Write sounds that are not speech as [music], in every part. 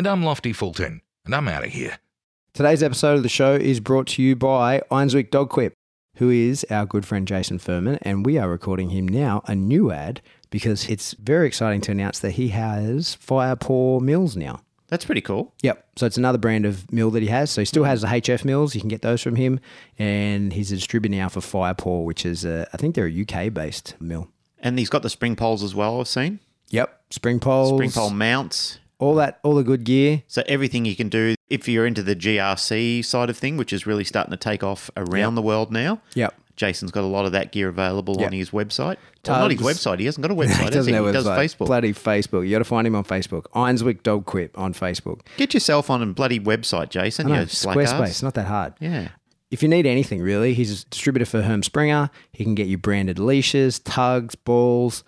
And I'm Lofty Fulton, and I'm out of here. Today's episode of the show is brought to you by Einswick Dog Quip, who is our good friend Jason Furman, and we are recording him now a new ad because it's very exciting to announce that he has Fire Paw Mills now. That's pretty cool. Yep. So it's another brand of mill that he has. So he still has the HF mills. You can get those from him. And he's a distributor now for Firepaw, which is, a, I think they're a UK based mill. And he's got the spring poles as well, I've seen. Yep. Spring poles. Spring pole mounts. All that, all the good gear. So everything you can do if you're into the GRC side of thing, which is really starting to take off around the world now. Yep. Jason's got a lot of that gear available Yep. on his website. Well, not his website. He hasn't got a website. [laughs] he doesn't he? have a He does. Facebook. Bloody Facebook. You got to find him on Facebook. Einswick Dog Quip on Facebook. Get yourself on a bloody website, Jason. Know, Squarespace. Not that hard. Yeah. If you need anything, really, he's a distributor for Herm Sprenger. He can get you branded leashes, tugs, balls.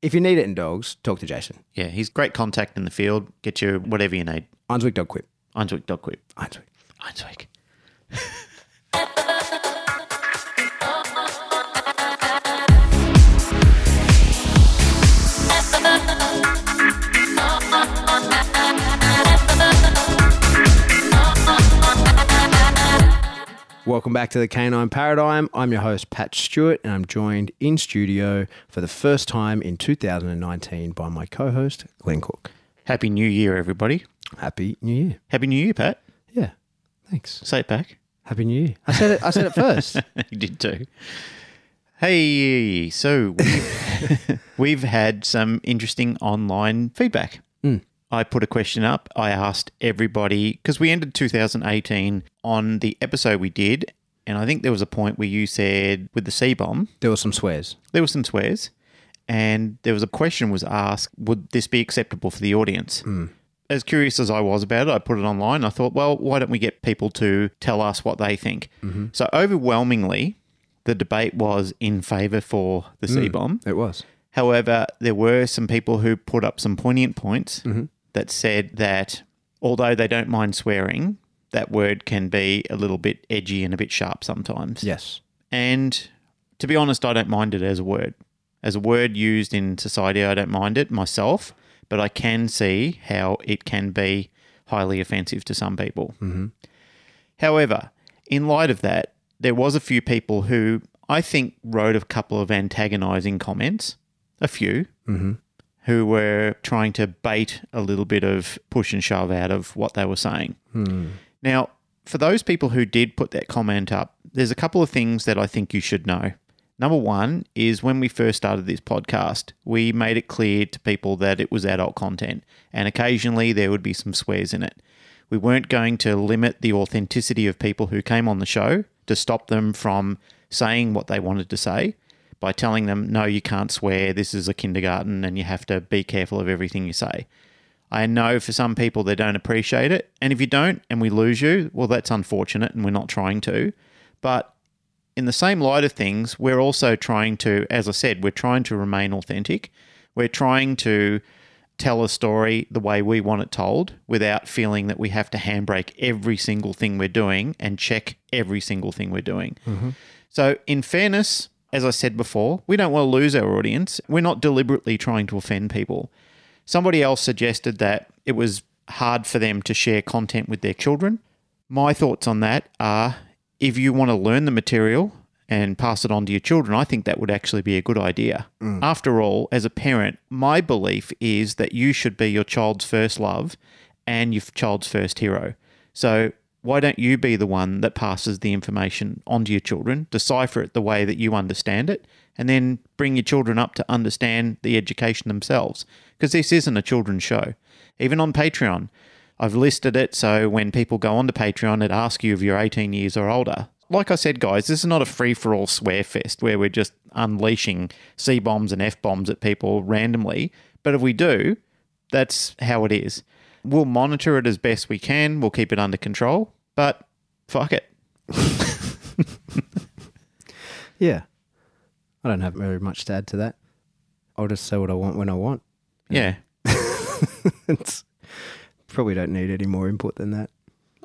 If you need it in dogs, talk to Jason. Yeah. He's great contact in the field. Get you whatever you need. Einswick Dog Quip. Einswick Dog Quip. Einswick. Einswick. [laughs] Welcome back to the Canine Paradigm. I'm your host, Pat Stewart, and I'm joined in studio for the first time in 2019 by my co host, Glenn Cook. Happy New Year, everybody. Happy New Year. Happy New Year, Pat. Yeah, thanks. Say it back. Happy New Year. I said it, I said it first. [laughs] you did too. Hey, so we've, [laughs] we've had some interesting online feedback. I put a question up. I asked everybody because we ended 2018 on the episode we did, and I think there was a point where you said with the C bomb there were some swears. there were some swears, and there was a question was asked: Would this be acceptable for the audience? Hmm. As curious as I was about it, I put it online. I thought, well, why don't we get people to tell us what they think? Mm-hmm. So overwhelmingly, the debate was in favour for the hmm. C bomb. It was. However, there were some people who put up some poignant points mm-hmm. That said that although they don't mind swearing, that word can be a little bit edgy and a bit sharp sometimes. Yes. And to be honest, I don't mind it as a word. As a word used in society, I don't mind it myself, but I can see how it can be highly offensive to some people. Mm-hmm. However, in light of that, there was a few people who I think wrote a couple of antagonizing comments, a few, mm-hmm. Who were trying to bait a little bit of push and shove out of what they were saying. Hmm. Now, for those people who did put that comment up, there's a couple of things that I think you should know. Number one is when we first started this podcast, we made it clear to people that it was adult content, and occasionally there would be some swears in it. We weren't going to limit the authenticity of people who came on the show to stop them from saying what they wanted to say by telling them, no, you can't swear, this is a kindergarten, and you have to be careful of everything you say. I know for some people they don't appreciate it. And if you don't and we lose you, well, that's unfortunate and we're not trying to. But in the same light of things, we're also trying to, as I said, we're trying to remain authentic. We're trying to tell a story the way we want it told without feeling that we have to handbrake every single thing we're doing and check every single thing we're doing. Mm-hmm. So, in fairness, as I said before, we don't want to lose our audience. We're not deliberately trying to offend people. Somebody else suggested that it was hard for them to share content with their children. My thoughts on that are if you want to learn the material and pass it on to your children, I think that would actually be a good idea. Mm. After all, as a parent, my belief is that you should be your child's first love and your child's first hero. So, why don't you be the one that passes the information onto your children, decipher it the way that you understand it, and then bring your children up to understand the education themselves? Because this isn't a children's show. Even on Patreon, I've listed it so when people go onto Patreon, it asks you if you're 18 years or older. Like I said, guys, this is not a free for all swear fest where we're just unleashing C bombs and F bombs at people randomly. But if we do, that's how it is. We'll monitor it as best we can. We'll keep it under control. But fuck it. [laughs] Yeah. I don't have very much to add to that. I'll just say what I want when I want. Yeah. [laughs] it's, probably don't need any more input than that.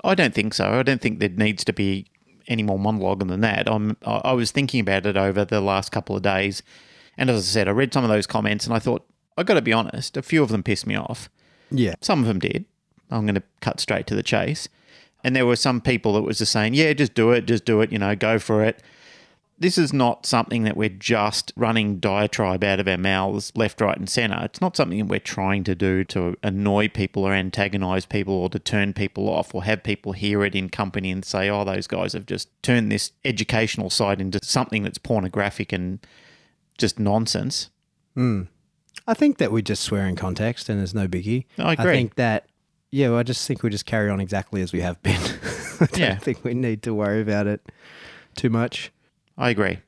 I don't think so. I don't think there needs to be any more monologue than that. I'm, I I was thinking about it over the last couple of days. And as I said, I read some of those comments and I thought, i got to be honest, a few of them pissed me off. Yeah. Some of them did. I'm going to cut straight to the chase. And there were some people that was just saying, yeah, just do it, just do it, you know, go for it. This is not something that we're just running diatribe out of our mouths left, right, and centre. It's not something that we're trying to do to annoy people or antagonise people or to turn people off or have people hear it in company and say, oh, those guys have just turned this educational side into something that's pornographic and just nonsense. Hmm. I think that we just swear in context and there's no biggie. I agree. I think that, yeah, well, I just think we just carry on exactly as we have been. [laughs] I don't Yeah. think we need to worry about it too much. I agree.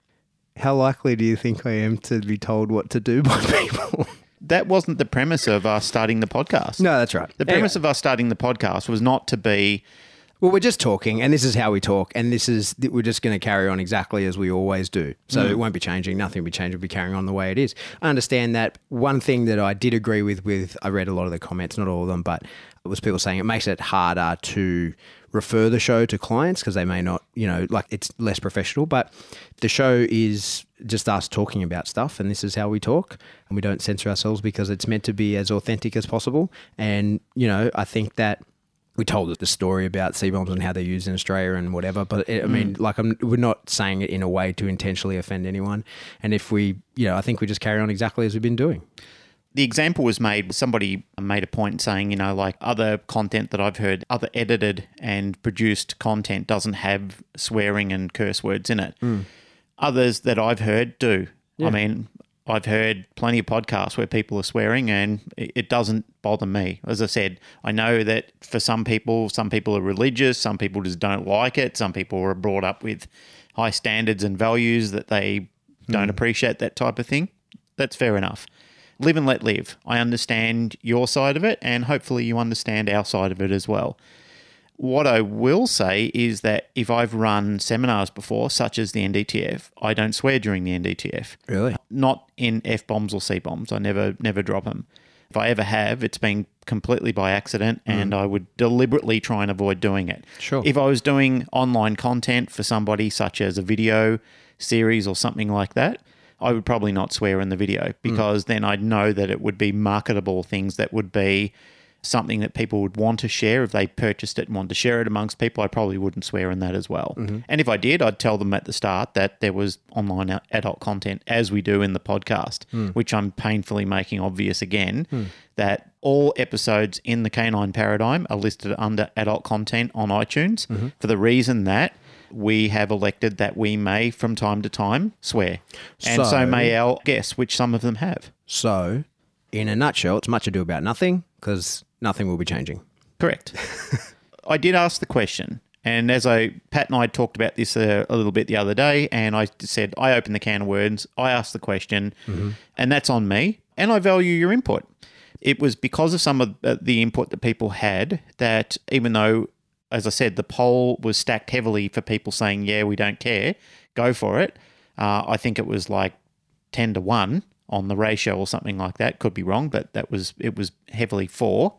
How likely do you think I am to be told what to do [laughs] by people? That wasn't the premise of us starting the podcast. no, that's right. The premise of us starting the podcast was not to be Well, we're just talking, and this is how we talk, and this is we're just going to carry on exactly as we always do. So mm. it won't be changing. Nothing will be changing. We'll be carrying on the way it is. I understand that. One thing that I did agree with, with I read a lot of the comments, not all of them, but was people saying it makes it harder to refer the show to clients because they may not, you know, like it's less professional. But the show is just us talking about stuff, and this is how we talk, and we don't censor ourselves because it's meant to be as authentic as possible. And you know, I think that we told the story about C bombs and how they're used in Australia and whatever. But it, I mean, mm. like, I'm, we're not saying it in a way to intentionally offend anyone. And if we, you know, I think we just carry on exactly as we've been doing. The example was made somebody made a point saying you know like other content that i've heard other edited and produced content doesn't have swearing and curse words in it. Mm. Others that i've heard do. I mean i've heard plenty of podcasts where people are swearing and it it doesn't bother me. As i said i know that for some people some people are religious some people just don't like it some people are brought up with high standards and values that they don't hmm. appreciate that type of thing. That's fair enough live and let live. I understand your side of it, and hopefully you understand our side of it as well. What I will say is that if I've run seminars before, such as the NDTF, I don't swear during the NDTF. Really? Not in F bombs or C bombs. I never never drop them. If I ever have, it's been completely by accident, mm. and I would deliberately try and avoid doing it. Sure. If I was doing online content for somebody, such as a video series or something like that, I would probably not swear in the video mm. because then I'd know that it would be marketable things that would be something that people would want to share. If they purchased it and wanted to share it amongst people. I probably wouldn't swear in that as well. Mm-hmm. And if I did, I'd tell them at the start that there was online adult content, as we do in the podcast, hmm. which I'm painfully making obvious again, hmm. that all episodes in the Canine Paradigm are listed under adult content on iTunes mm-hmm. for the reason that we have elected that we may, from time to time, swear. And so, So- may our guests, which some of them have. So, in a nutshell, it's much ado about nothing because nothing will be changing. Correct. [laughs] I did ask the question, and as I Pat and I talked about this a, a little bit the other day, and I said I opened the can of words. I asked the question, mm-hmm. and that's on me, and I value your input. It was because of some of the- the input that people had that even though, as I said, the poll was stacked heavily for people saying, "Yeah, we don't care, go for it." Uh, I think it was like ten to one on the ratio or something like that. Could be wrong, but that was it was heavily for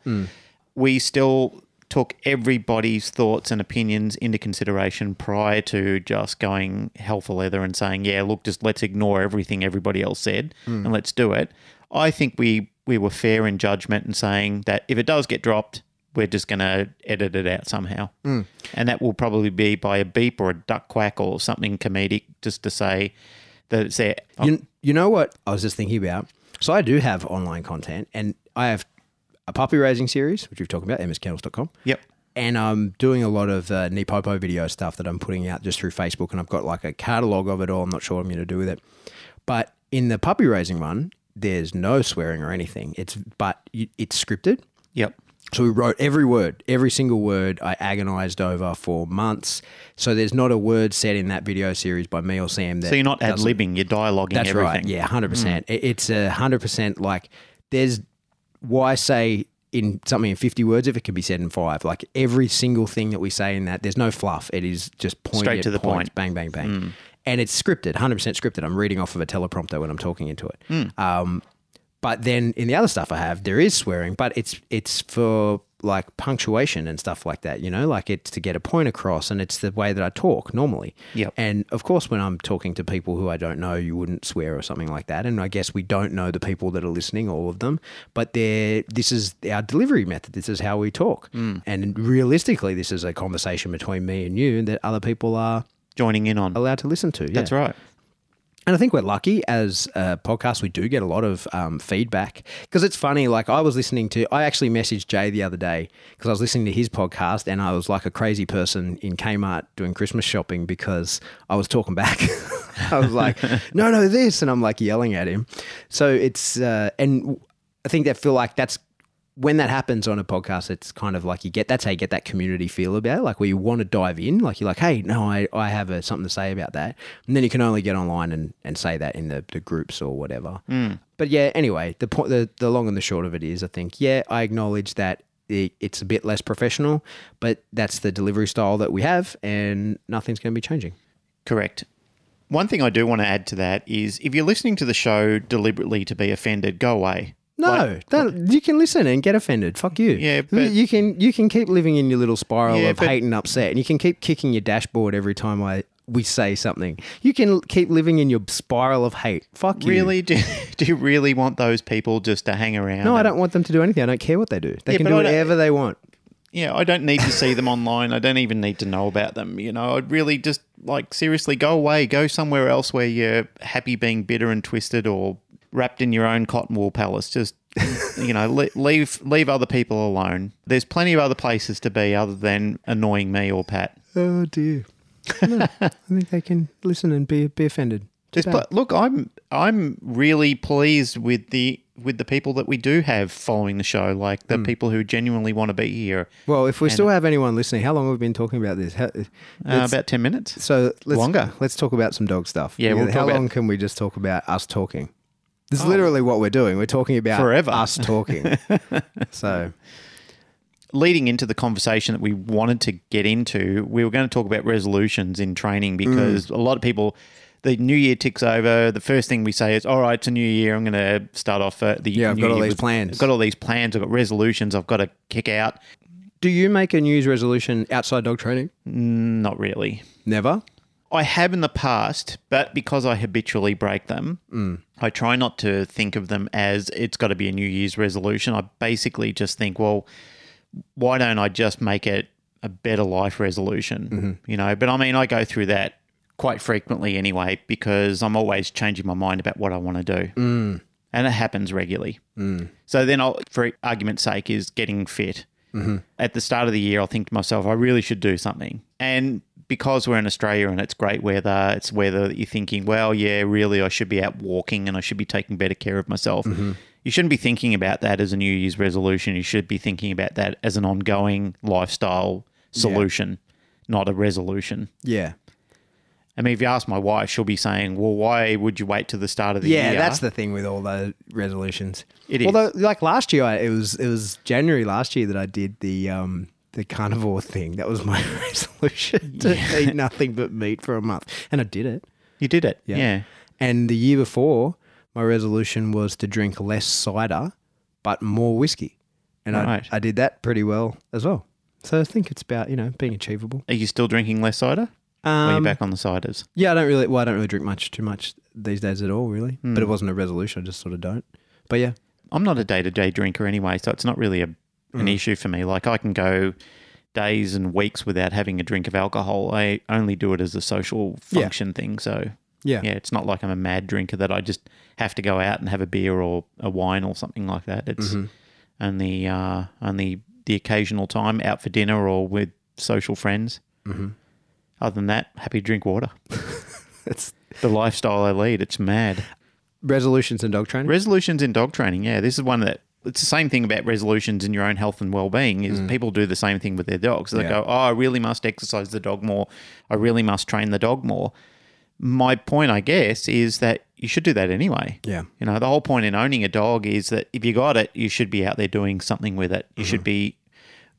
we still took everybody's thoughts and opinions into consideration prior to just going hell for leather and saying, yeah, look, just let's ignore everything everybody else said and let's do it. I think we, we were fair in judgment and saying that if it does get dropped, we're just going to edit it out somehow. And that will probably be by a beep or a duck quack or something comedic just to say that it's there. You, you know what I was just thinking about? So I do have online content and I have a puppy raising series, which we've talked about, mskennels.com. Yep. And I'm doing a lot of uh, Nepopo video stuff that I'm putting out just through Facebook, and I've got like a catalog of it all. I'm not sure what I'm going to do with it. But in the puppy raising one, there's no swearing or anything. It's but it's scripted. Yep. So we wrote every word, every single word I agonized over for months. So there's not a word said in that video series by me or Sam that So you're not ad libbing, you're dialoguing That's everything. right. Yeah, hundred hmm. percent. It's a hundred percent like there's why say in something in 50 words if it can be said in five. Like every single thing that we say in that, there's no fluff. It is just pointed Straight to the points, point. Bang, bang, bang. Hmm. And it's scripted, 100% scripted. I'm reading off of a teleprompter when I'm talking into it. Hmm. Um, but then in the other stuff I have, there is swearing, but it's it's for like punctuation and stuff like that. You know, like it's to get a point across, and it's the way that I talk normally. Yep. And of course, when I'm talking to people who I don't know, you wouldn't swear or something like that. And I guess we don't know the people that are listening, all of them. But they're this is our delivery method. This is how we talk. Mm. And realistically, this is a conversation between me and you that other people are Joining in on. allowed to listen to. Yeah. That's right. And I think we're lucky as a podcast, we do get a lot of um, feedback because it's funny. Like, I was listening to, I actually messaged Jay the other day because I was listening to his podcast and I was like a crazy person in Kmart doing Christmas shopping because I was talking back. [laughs] I was like, no, no, this. And I'm like yelling at him. So it's, uh, and I think that feel like that's when that happens on a podcast, it's kind of like you get that's how you get that community feel about it. Like where you want to dive in, like you're like, hey, no, I, I have a, something to say about that. And then you can only get online and, and say that in the, the groups or whatever. Hmm. But yeah, anyway, the point, the, the long and the short of it is, I think, yeah, I acknowledge that it, it's a bit less professional, but that's the delivery style that we have, and nothing's going to be changing. Correct. One thing I do want to add to that is if you're listening to the show deliberately to be offended, go away. No, that, you can listen and get offended. Fuck you. Yeah, but- you can you can keep living in your little spiral Yeah, of hate and upset, and you can keep kicking your dashboard every time I we say something. You can keep living in your spiral of hate. Fuck you. Really? Do, [laughs] do you really want those people just to hang around? No, I don't want them to do anything. I don't care what they do. They Yeah, can do whatever they want. Yeah, I don't need to see them online. I don't even need to know about them. You know, I'd really just like seriously go away, go somewhere else where you're happy being bitter and twisted or wrapped in your own cotton wool palace. Just you know, leave leave other people alone. There's plenty of other places to be other than annoying me or Pat. Oh dear. No, I think they can listen and be be offended. Just pl- look, I'm I'm really pleased with the with the people that we do have following the show, like the people who genuinely want to be here. well, if we still have anyone listening, how long have we been talking about this? How, Uh, about ten minutes. So let's, Longer. Let's talk about some dog stuff. Yeah, we'll How long can we just talk about us talking? This is literally what we're doing. We're talking about Forever. us talking. [laughs] so leading into the conversation that we wanted to get into, we were going to talk about resolutions in training because a lot of people, the new year ticks over. The first thing we say is, "All right, it's a new year. I'm going to start off uh, the Yeah, I've got all these with- plans." I've got all these plans. I've got resolutions. I've got to kick out." do you make a news resolution outside dog training? Not really. Never. I have in the past, but because I habitually break them, Mm. I try not to think of them as it's got to be a New Year's resolution. I basically just think, well, why don't I just make it a better life resolution? Mm-hmm. You know, but I mean, I go through that quite frequently anyway because I'm always changing my mind about what I want to do. Mm. And it happens regularly. So then, I'll, for argument's sake, is getting fit. At the start of the year, I'll think to myself, I really should do something. And because we're in Australia and it's great weather, it's weather that you're thinking, well, yeah, really, I should be out walking and I should be taking better care of myself. You shouldn't be thinking about that as a New Year's resolution. You should be thinking about that as an ongoing lifestyle solution, not a resolution. Yeah. I mean, if you ask my wife, she'll be saying, well, why would you wait to the start of the Yeah, year? Yeah, that's the thing with all the resolutions. It is. Although, like last year, I, it was it was January last year that I did the um the carnivore thing. That was my [laughs] resolution to eat nothing but meat for a month, and I did it. you did it. Yeah. yeah. And the year before, my resolution was to drink less cider, but more whiskey, and Right. I I did that pretty well as well. So I think it's about you know being achievable. Are you still drinking less cider? are you Um, back on the ciders? Yeah, I don't really. Well, I don't really drink much too much these days at all, really. Hmm. But it wasn't a resolution. I just sort of don't. But yeah, I'm not a day to day drinker anyway, so it's not really a, Hmm. an issue for me. Like I can go days and weeks without having a drink of alcohol. I only do it as a social Yeah. function thing. So yeah, yeah, it's not like I'm a mad drinker that I just have to go out and have a beer or a wine or something like that. It's Mm-hmm. only uh, only the occasional time out for dinner or with social friends. Mm-hmm. Other than that, happy to drink water. [laughs] It's The lifestyle I lead, it's mad. resolutions in dog training. Resolutions in dog training, yeah. This is one that it's the same thing about resolutions in your own health and well-being is mm. people do the same thing with their dogs. They Yeah. go, "Oh, I really must exercise the dog more. I really must train the dog more." My point, I guess, is that you should do that anyway. Yeah. You know, the whole point in owning a dog is that if you got it, you should be out there doing something with it. You should mm-hmm. be.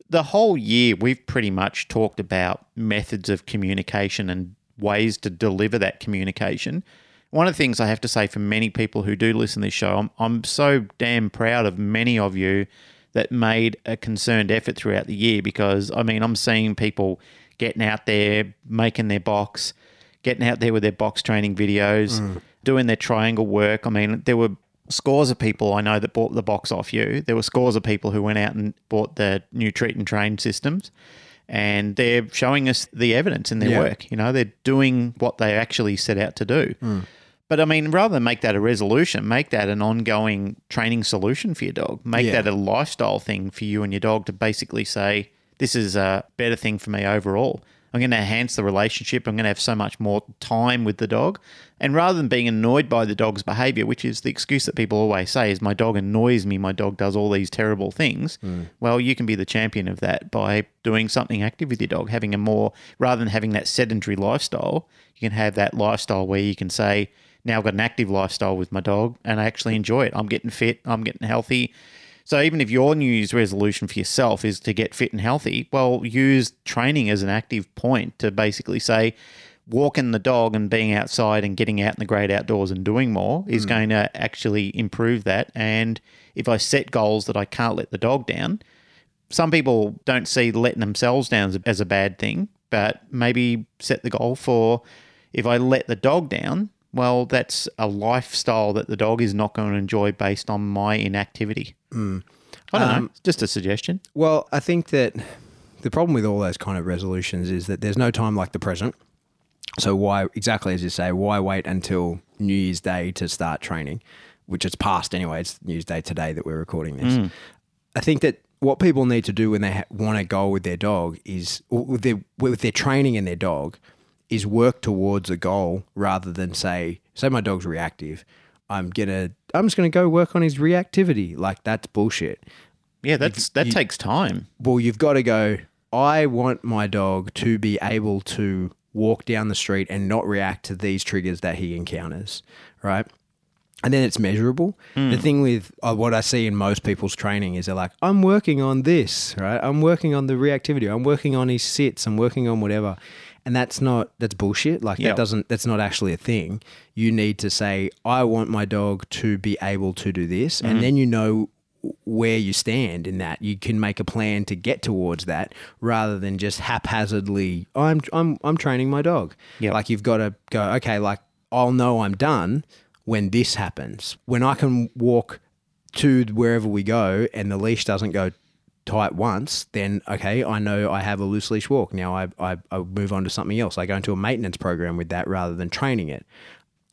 The whole year, we've pretty much talked about methods of communication and ways to deliver that communication. One of the things I have to say for many people who do listen to this show, I'm, I'm so damn proud of many of you that made a concerned effort throughout the year because, I mean, I'm seeing people getting out there, making their box, getting out there with their box training videos, mm. doing their triangle work. I mean, there were scores of people I know that bought the box off you. There were scores of people who went out and bought the new treat and train systems. And they're showing us the evidence in their Yeah. work. You know, they're doing what they actually set out to do. Mm. But I mean, rather than make that a resolution, make that an ongoing training solution for your dog. Make Yeah. that a lifestyle thing for you and your dog to basically say, this is a better thing for me overall. I'm going to enhance the relationship. I'm going to have so much more time with the dog. And rather than being annoyed by the dog's behavior, which is the excuse that people always say is my dog annoys me, my dog does all these terrible things. Hmm. Well, you can be the champion of that by doing something active with your dog, having a more, rather than having that sedentary lifestyle, you can have that lifestyle where you can say, now I've got an active lifestyle with my dog and I actually enjoy it. I'm getting fit, I'm getting healthy. So even if your New Year's resolution for yourself is to get fit and healthy, well, use training as an active point to basically say walking the dog and being outside and getting out in the great outdoors and doing more is hmm. going to actually improve that. And if I set goals that I can't let the dog down, some people don't see letting themselves down as a, as a bad thing, but maybe set the goal for if I let the dog down, well, that's a lifestyle that the dog is not going to enjoy based on my inactivity. Hmm. I don't know. Um, just a suggestion. Well, I think that the problem with all those kind of resolutions is that there's no time like the present. So why exactly as you say, why wait until New Year's Day to start training, which it's past anyway. It's New Year's Day today that we're recording this. Hmm. I think that what people need to do when they ha- want to go with their dog is or with their with their training and their dog is work towards a goal rather than say say my dog's reactive. I'm gonna I'm just gonna go work on his reactivity. Like that's bullshit Yeah, that's that takes time. well, you've got to go. I want my dog to be able to walk down the street and not react to these triggers that he encounters, right? And then it's measurable. The thing with uh, what I see in most people's training is they're like, I'm working on this, right? I'm working on the reactivity. I'm working on his sits. I'm working on whatever. And that's not, that's bullshit. Like Yep. that doesn't, that's not actually a thing. You need to say, I want my dog to be able to do this. And mm-hmm. then you know where you stand in that. You can make a plan to get towards that rather than just haphazardly. I'm I'm I'm training my dog. Yep. Like you've got to go. Okay, like I'll know I'm done when this happens. When I can walk to wherever we go and the leash doesn't go tight once, then okay, I know I have a loose leash walk. Now I, I, I move on to something else. I go into a maintenance program with that rather than training it.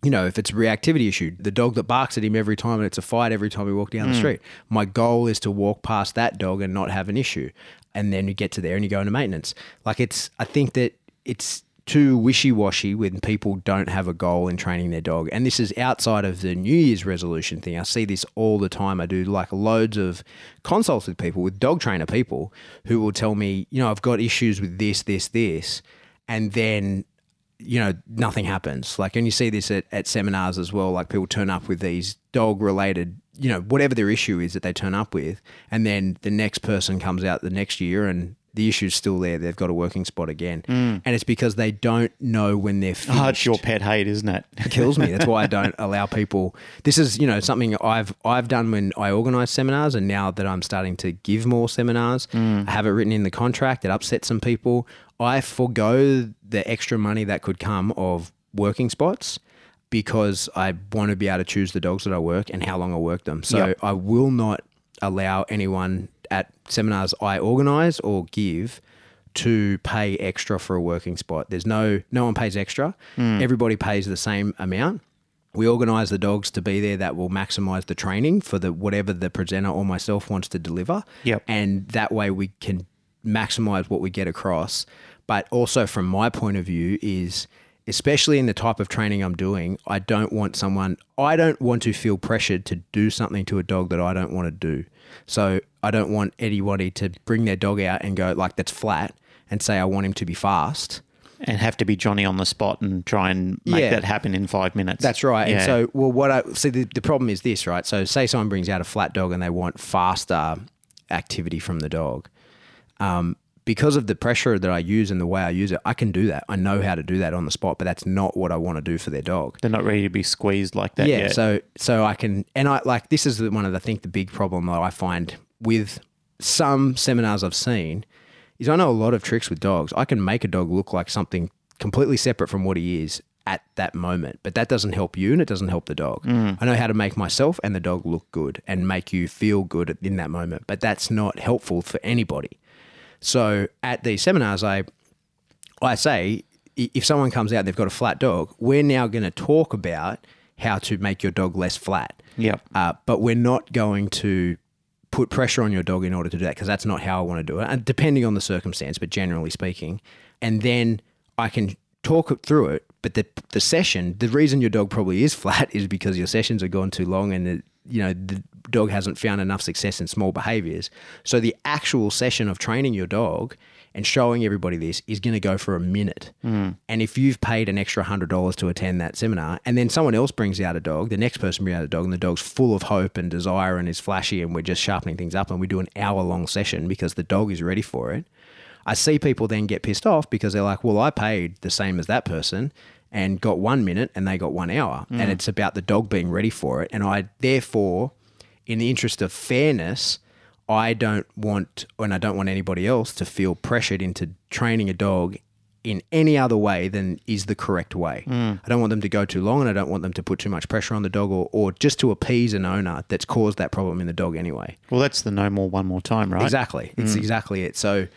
You know, if it's a reactivity issue, the dog that barks at him every time and it's a fight every time we walk down the mm. street, my goal is to walk past that dog and not have an issue. And then you get to there and you go into maintenance. Like it's, I think that it's too wishy washy when people don't have a goal in training their dog. And this is outside of the New Year's resolution thing. I see this all the time. I do like loads of consults with people, with dog trainer people, who will tell me, you know, I've got issues with this, this, this. And then, you know, nothing happens. Like, and you see this at, at seminars as well. Like, people turn up with these dog related, you know, whatever their issue is that they turn up with. And then the next person comes out the next year and the issue's still there. They've got a working spot again. Hmm. And it's because they don't know when they're ah, finished Oh, it's your pet hate, isn't it? it kills me. That's why I [laughs] don't allow people. This is, you know, something I've I've done when I organise seminars, and now that I'm starting to give more seminars, hmm. I have it written in the contract. It upsets some people. I forego the extra money that could come of working spots because I want to be able to choose the dogs that I work and how long I work them. So Yep. I will not allow anyone at seminars I organise or give to pay extra for a working spot. There's no no one pays extra. Hmm. Everybody pays the same amount. We organise the dogs to be there that will maximise the training for the whatever the presenter or myself wants to deliver. Yep. And that way we can maximise what we get across. But also from my point of view is especially in the type of training I'm doing, I don't want someone I don't want to feel pressured to do something to a dog that I don't want to do. So I don't want anybody to bring their dog out and go like that's flat and say I want him to be fast. and have to be Johnny on the spot and try and make Yeah. that happen in five minutes. That's right. Yeah. And so, well, what I see the, the problem is this, right? So, say someone brings out a flat dog and they want faster activity from the dog. Um, because of the pressure that I use and the way I use it, I can do that. I know how to do that on the spot, but that's not what I want to do for their dog. they're not ready to be squeezed like that yeah. yet. So, so I can, and I like this is one of the, I think the big problem that I find with some seminars I've seen is I know a lot of tricks with dogs. I can make a dog look like something completely separate from what he is at that moment, but that doesn't help you and it doesn't help the dog. Mm. I know how to make myself and the dog look good and make you feel good in that moment, but that's not helpful for anybody. So at these seminars, I I say if someone comes out and they've got a flat dog, we're now going to talk about how to make your dog less flat. Yep. Uh, but we're not going to put pressure on your dog in order to do that because that's not how I want to do it. And depending on the circumstance, but generally speaking, and then I can talk through it. But the the session, the reason your dog probably is [laughs] flat is because your sessions have gone too long and the, you know the dog hasn't found enough success in small behaviors. So the actual session of training your dog and showing everybody this is going to go for a minute. Hmm. And if you've paid an extra hundred dollars to attend that seminar, and then someone else brings out a dog, the next person brings out a dog, and the dog's full of hope and desire and is flashy, and we're just sharpening things up, and we do an hour long session because the dog is ready for it. I see people then get pissed off because they're like, well, I paid the same as that person and got one minute and they got one hour. And hmm. it's about the dog being ready for it. And I, therefore, in the interest of fairness, I don't want, and I don't want anybody else to feel pressured into training a dog in any other way than is the correct way. Mm. I don't want them to go too long and I don't want them to put too much pressure on the dog or, or just to appease an owner that's caused that problem in the dog anyway. well, that's the no more, one more time, right? Exactly. It's mm. exactly it. So,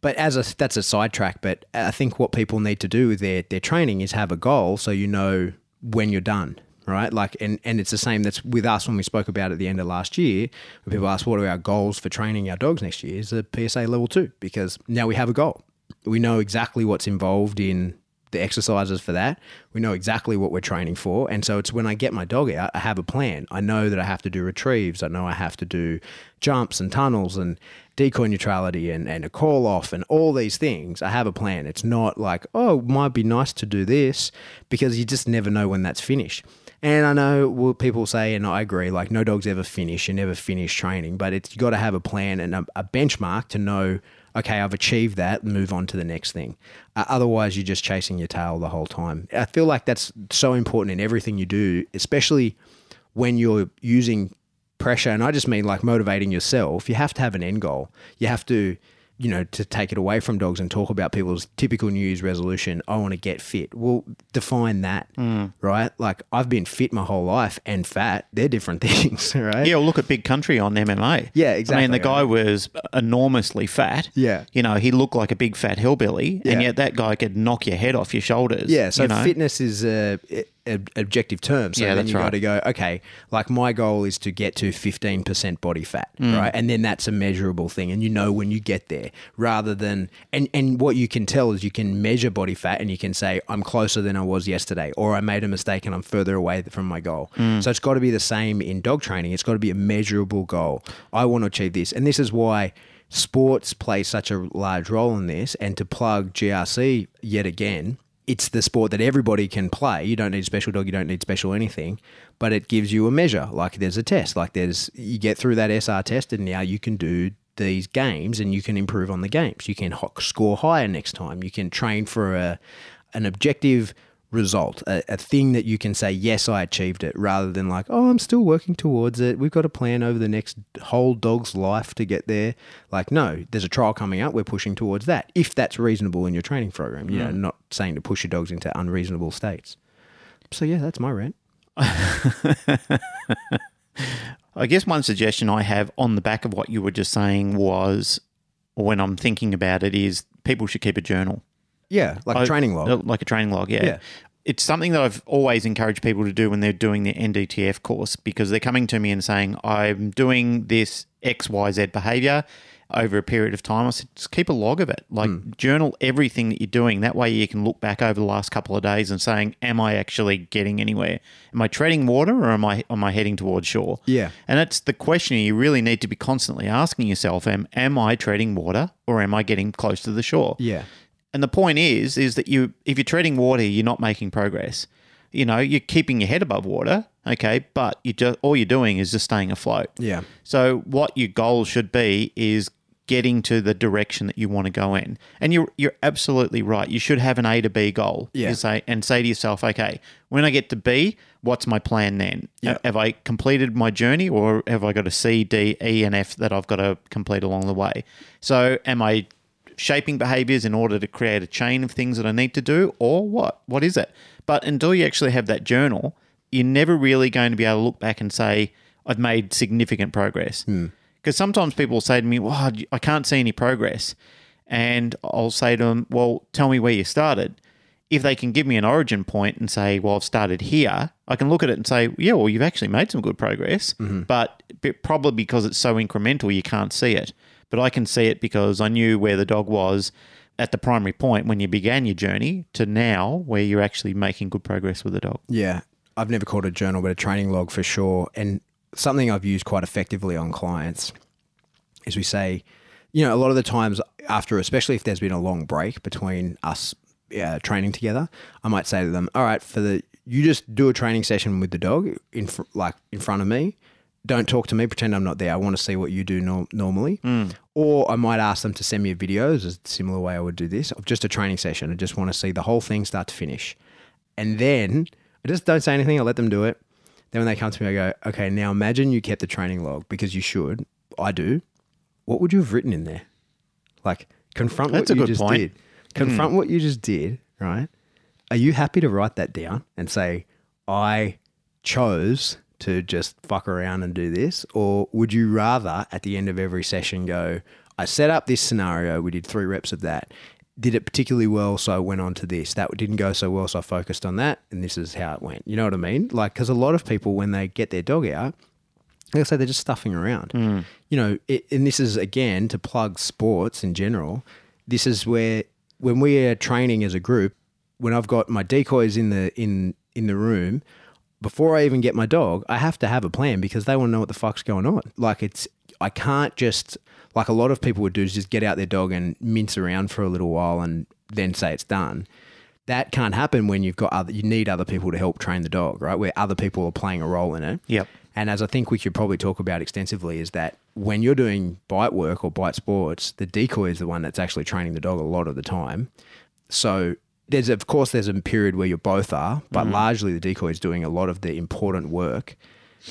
but as a that's a sidetrack. But I think what people need to do with their their training is have a goal, so you know when you're done. Right, like, and and it's the same. That's with us when we spoke about at the end of last year. When people ask what are our goals for training our dogs next year, is a PSA level two because now we have a goal. We know exactly what's involved in the exercises for that. We know exactly what we're training for. And so it's when I get my dog out, I have a plan. I know that I have to do retrieves. I know I have to do jumps and tunnels and decoy neutrality and, and a call off and all these things. I have a plan. It's not like, oh, it might be nice to do this because you just never know when that's finished. And I know well, people say, and I agree, like no dogs ever finish. You never finish training, but it's you got to have a plan and a, a benchmark to know. Okay, I've achieved that. Move on to the next thing. Uh, otherwise, you're just chasing your tail the whole time. I feel like that's so important in everything you do, especially when you're using pressure. And I just mean like motivating yourself. You have to have an end goal. You have to, you know, to take it away from dogs and talk about people's typical New Year's resolution. I want to get fit. Well, define that, mm. right? Like I've been fit my whole life and fat. They're different [laughs] things, right? Yeah, well, look at Big Country on MMA. Yeah, exactly. I mean, the guy was enormously fat. Yeah. You know, he looked like a big fat hillbilly, and yet that guy could knock your head off your shoulders. Yeah, so you know? fitness is a, a objective term. So Yeah, then you got right. to go, okay, like my goal is to get to 15% body fat, Mm. right? And then that's a measurable thing and you know when you get there rather than and and what you can tell is you can measure body fat and you can say I'm closer than I was yesterday or I made a mistake and I'm further away from my goal. Mm. So it's got to be the same in dog training. It's got to be a measurable goal. I want to achieve this. And this is why sports play such a large role in this and to plug GRC yet again it's the sport that everybody can play. You don't need special dog, you don't need special anything, but it gives you a measure. Like there's a test, like there's you get through that SR test, and now you can do these games and you can improve on the games. You can ho- score higher next time. You can train for a an objective result, a, a thing that you can say, yes, I achieved it, rather than like, oh, I'm still working towards it. We've got a plan over the next whole dog's life to get there. Like, no, there's a trial coming up. We're pushing towards that. If that's reasonable in your training program, you know, mm. not saying to push your dogs into unreasonable states. So yeah, that's my rant. [laughs] I guess one suggestion I have on the back of what you were just saying was, or when I'm thinking about it, is people should keep a journal. Yeah, like a I- training log. Like a training log, yeah. Yeah. It's something that I've always encouraged people to do when they're doing the NDTF course because they're coming to me and saying, I'm doing this XYZ behavior over a period of time. I said, just keep a log of it. Like, Hmm. journal everything that you're doing. That way you can look back over the last couple of days and saying, Am I actually getting anywhere? Am I treading water or am I, am I heading towards shore? Yeah. And that's the question you really need to be constantly asking yourself Am, am I treading water or am I getting close to the shore? Yeah. And the point is, is that you, if you're treading water, you're not making progress. You know, you're keeping your head above water, okay, but you just all you're doing is just staying afloat. Yeah. So what your goal should be is getting to the direction that you want to go in. And you're you're absolutely right. You should have an A to B goal. Yeah. You say and say to yourself, okay, when I get to B, what's my plan then? Yeah. Have I completed my journey or have I got a C, D, E, and F that I've got to complete along the way? So am I shaping behaviors in order to create a chain of things that I need to do, or what? What is it? But until you actually have that journal, you're never really going to be able to look back and say, I've made significant progress. Hmm. Because sometimes people say to me, Well, I can't see any progress. And I'll say to them, Well, tell me where you started. If they can give me an origin point and say, Well, I've started here, I can look at it and say, Yeah, well, you've actually made some good progress. Mm-hmm. But but probably because it's so incremental, you can't see it. But I can see it because I knew where the dog was at the primary point when you began your journey to now where you're actually making good progress with the dog. Yeah. I've never called a journal, but a training log for sure. And something I've used quite effectively on clients is we say, you know, a lot of the times after, especially if there's been a long break between us uh, training together, I might say to them, all right, for the, you just do a training session with the dog in fr- like in front of me. Don't talk to me. Pretend I'm not there. I want to see what you do nor normally. Mm. Or I might ask them to send me a video. Is a similar way I would do this of just a training session. I just want to see the whole thing start to finish, and then I just don't say anything. I let them do it. Then when they come to me, I go, okay, now imagine you kept the training log because you should. I do. What would you have written in there? Like confront That's what a you good just point. did. Mm. Confront what you just did, right? Are you happy to write that down and say, I chose to just fuck around and do this? Or would you rather at the end of every session go, I set up this scenario, we did three reps of that, did it particularly well, so I went on to this. That didn't go so well, so I focused on that, and this is how it went. You know what I mean? Like, because a lot of people, when they get their dog out, like I say, they're just stuffing around. Mm. You know, it, and this is again to plug sports in general. This is where when we are training as a group, when I've got my decoys in the in in the room, before I even get my dog, I have to have a plan because they want to know what the fuck's going on. Like it's I can't just like a lot of people would do is just get out their dog and mince around for a little while and then say it's done. That can't happen when you've got other you need other people to help train the dog, right? Where other people are playing a role in it. Yep. And as I think we could probably talk about extensively, is that when you're doing bite work or bite sports, the decoy is the one that's actually training the dog a lot of the time. So there's of course there's a period where you both are, but mm-hmm. largely the decoy is doing a lot of the important work.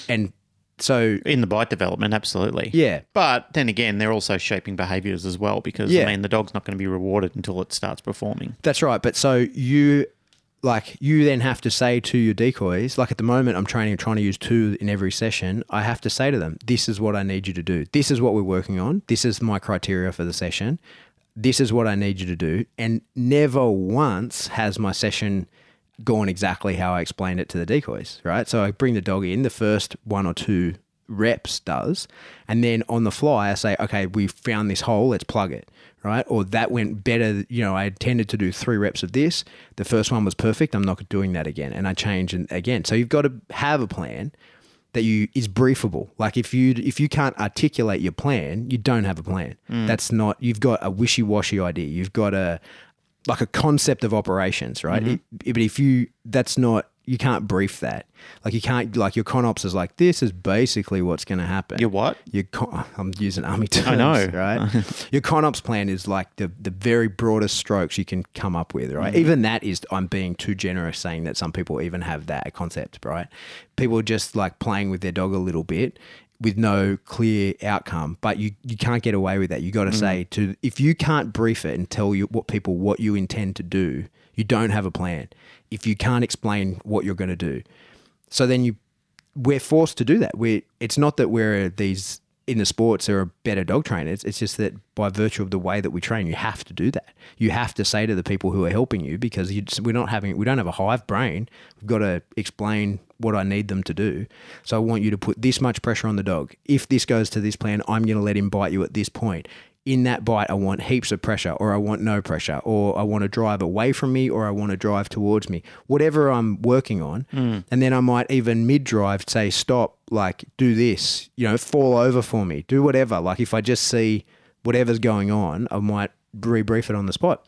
And so In the bite development, absolutely. yeah, But then again, they're also shaping behaviors as well because Yeah. I mean the dog's not going to be rewarded until it starts performing. That's right. But so you like you then have to say to your decoys, like at the moment I'm training trying to use two in every session, I have to say to them, This is what I need you to do. This is what we're working on. This is my criteria for the session. This is what I need you to do. And never once has my session gone exactly how I explained it to the decoys, right? So I bring the dog in, the first one or two reps does, and then on the fly I say, okay, we found this hole, let's plug it, right? Or that went better, you know, I intended to do three reps of this. The first one was perfect, I'm not doing that again, and I change again. So you've got to have a plan that you is briefable. Like if you if you can't articulate your plan, you don't have a plan. Mm. That's not you've got a wishy-washy idea. You've got a like a concept of operations, right? Mm-hmm. It- but if you that's not you can't brief that. Like you can't like your conops is like this is basically what's going to happen. Your what? Your con- I'm using army terms, I know. right? [laughs] your conops plan is like the the very broadest strokes you can come up with, Mm. right? Even that is I'm being too generous saying that some people even have that concept, right? People just like playing with their dog a little bit with no clear outcome, but you you can't get away with that. You got to mm. say to if you can't brief it and tell you what people what you intend to do, you don't have a plan. If you can't explain what you're going to do, so then you we're forced to do that. We it's not that we're these in the sports are better dog trainers. It's just that by virtue of the way that we train, you have to do that. You have to say to the people who are helping you because you, we're not having we don't have a hive brain. We've got to explain what I need them to do. So I want you to put this much pressure on the dog. If this goes to this plan, I'm going to let him bite you at this point in that bite, I want heaps of pressure, or I want no pressure, or I want to drive away from me, or I want to drive towards me, whatever I'm working on. Hmm. And then I might even mid drive say, stop, like, do this, you know, fall over for me, do whatever. Like, if I just see whatever's going on, I might rebrief it on the spot.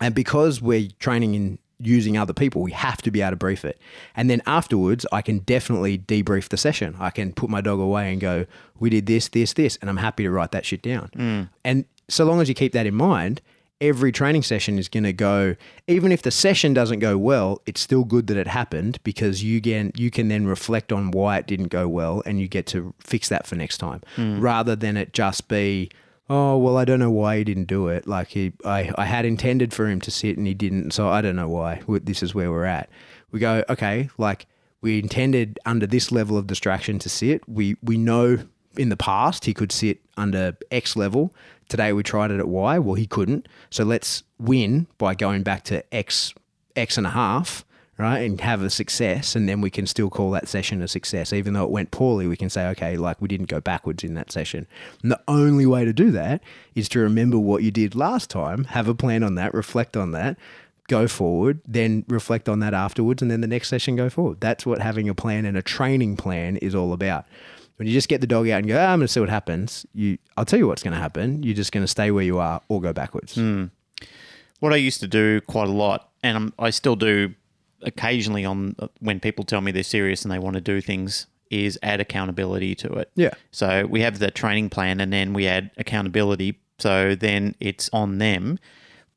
And because we're training in using other people, we have to be able to brief it. And then afterwards, I can definitely debrief the session. I can put my dog away and go, we did this, this, this, and I'm happy to write that shit down. Mm. And so long as you keep that in mind, every training session is going to go even if the session doesn't go well it's still good that it happened because you can you can then reflect on why it didn't go well and you get to fix that for next time mm. rather than it just be oh well i don't know why he didn't do it like he I, I had intended for him to sit and he didn't so i don't know why this is where we're at we go okay like we intended under this level of distraction to sit we we know in the past he could sit under X level. Today we tried it at Y. Well, he couldn't. So let's win by going back to X X and a half, right? And have a success, and then we can still call that session a success, even though it went poorly. We can say, okay, like we didn't go backwards in that session. And the only way to do that is to remember what you did last time, have a plan on that, reflect on that, go forward, then reflect on that afterwards, and then the next session go forward. That's what having a plan and a training plan is all about. When you just get the dog out and go, ah, I'm going to see what happens, you, I'll tell you what's going to happen. You're just going to stay where you are or go backwards. what I used to do quite a lot, and I'm, I still do occasionally on when people tell me they're serious and they want to do things, is add accountability to it. Yeah. So we have the training plan, and then we add accountability. So then it's on them.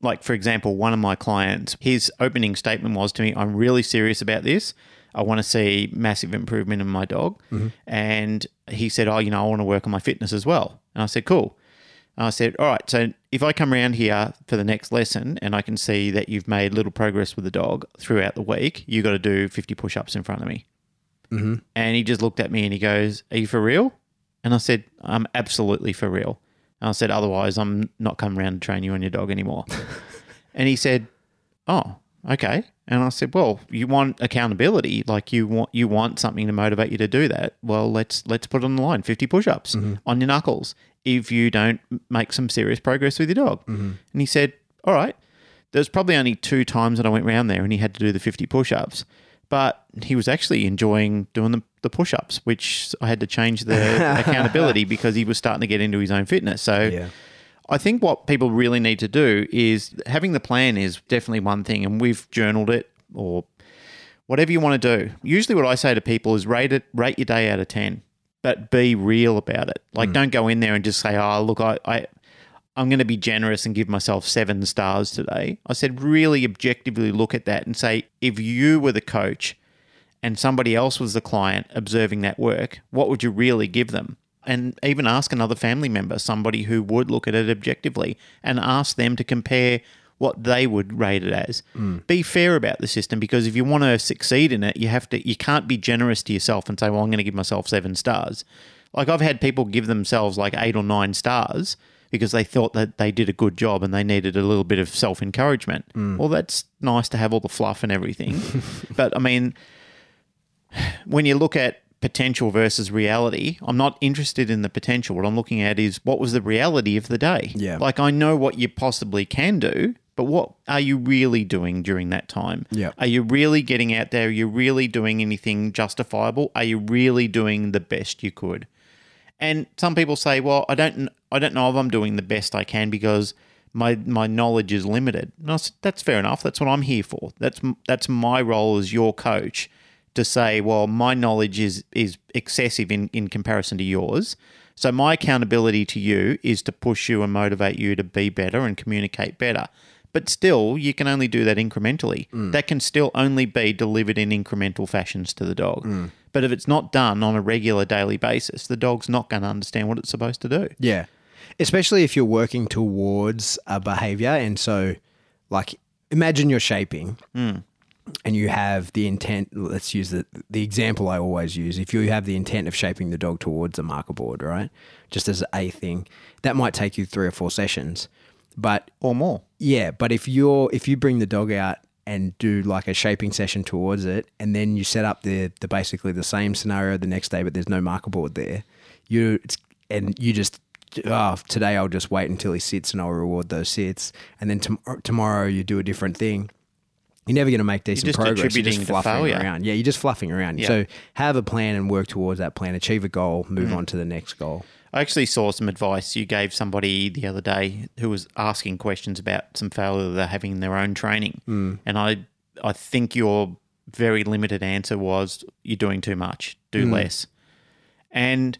Like for example, one of my clients, his opening statement was to me, "I'm really serious about this. I want to see massive improvement in my dog." Mm-hmm. And he said, "Oh, you know, I want to work on my fitness as well." And I said, "Cool." I said, all right, so if I come around here for the next lesson and I can see that you've made little progress with the dog throughout the week, you got to do 50 push ups in front of me. Mm-hmm. And he just looked at me and he goes, Are you for real? And I said, I'm absolutely for real. And I said, Otherwise, I'm not coming around to train you and your dog anymore. [laughs] and he said, Oh, okay. And I said, Well, you want accountability, like you want you want something to motivate you to do that. Well, let's let's put it on the line, 50 push-ups mm-hmm. on your knuckles if you don't make some serious progress with your dog. Mm-hmm. And he said, All right. There's probably only two times that I went round there and he had to do the 50 push-ups. But he was actually enjoying doing the, the push-ups, which I had to change the [laughs] accountability because he was starting to get into his own fitness. So Yeah. I think what people really need to do is having the plan is definitely one thing, and we've journaled it or whatever you want to do. Usually, what I say to people is rate it, rate your day out of ten, but be real about it. Like, hmm. don't go in there and just say, "Oh, look, I." I I'm going to be generous and give myself seven stars today. I said, really objectively look at that and say, if you were the coach and somebody else was the client observing that work, what would you really give them? And even ask another family member, somebody who would look at it objectively, and ask them to compare what they would rate it as. Mm. Be fair about the system because if you want to succeed in it, you have to you can't be generous to yourself and say, Well, I'm going to give myself seven stars. Like I've had people give themselves like eight or nine stars because they thought that they did a good job and they needed a little bit of self encouragement. Mm. Well, that's nice to have all the fluff and everything. [laughs] but I mean, when you look at potential versus reality, I'm not interested in the potential. What I'm looking at is what was the reality of the day. Yeah. Like I know what you possibly can do, but what are you really doing during that time? Yeah. Are you really getting out there? Are you really doing anything justifiable? Are you really doing the best you could? And some people say, "Well, I don't, I don't know if I'm doing the best I can because my my knowledge is limited." And I said, "That's fair enough. That's what I'm here for. That's that's my role as your coach to say, well, my knowledge is is excessive in in comparison to yours. So my accountability to you is to push you and motivate you to be better and communicate better." But still, you can only do that incrementally. Mm. That can still only be delivered in incremental fashions to the dog. Mm. But if it's not done on a regular daily basis, the dog's not going to understand what it's supposed to do. Yeah. Especially if you're working towards a behavior. And so, like, imagine you're shaping mm. And you have the intent. Let's use the, the example I always use. If you have the intent of shaping the dog towards a marker board, right? Just as a thing, that might take you three or four sessions. But Or more. yeah, but if you're if you bring the dog out and do like a shaping session towards it, and then you set up the the basically the same scenario the next day, but there's no marker board there, you it's, and you just oh today I'll just wait until he sits and I'll reward those sits, and then tom- tomorrow you do a different thing. You're never going to make decent just progress. You're just fluffing around. Yeah, you're just fluffing around. Yeah. So have a plan and work towards that plan. Achieve a goal. Move on to the next goal. I actually saw some advice you gave somebody the other day who was asking questions about some failure they're having in their own training, Hmm. and I I think your very limited answer was you're doing too much, do Hmm. less, and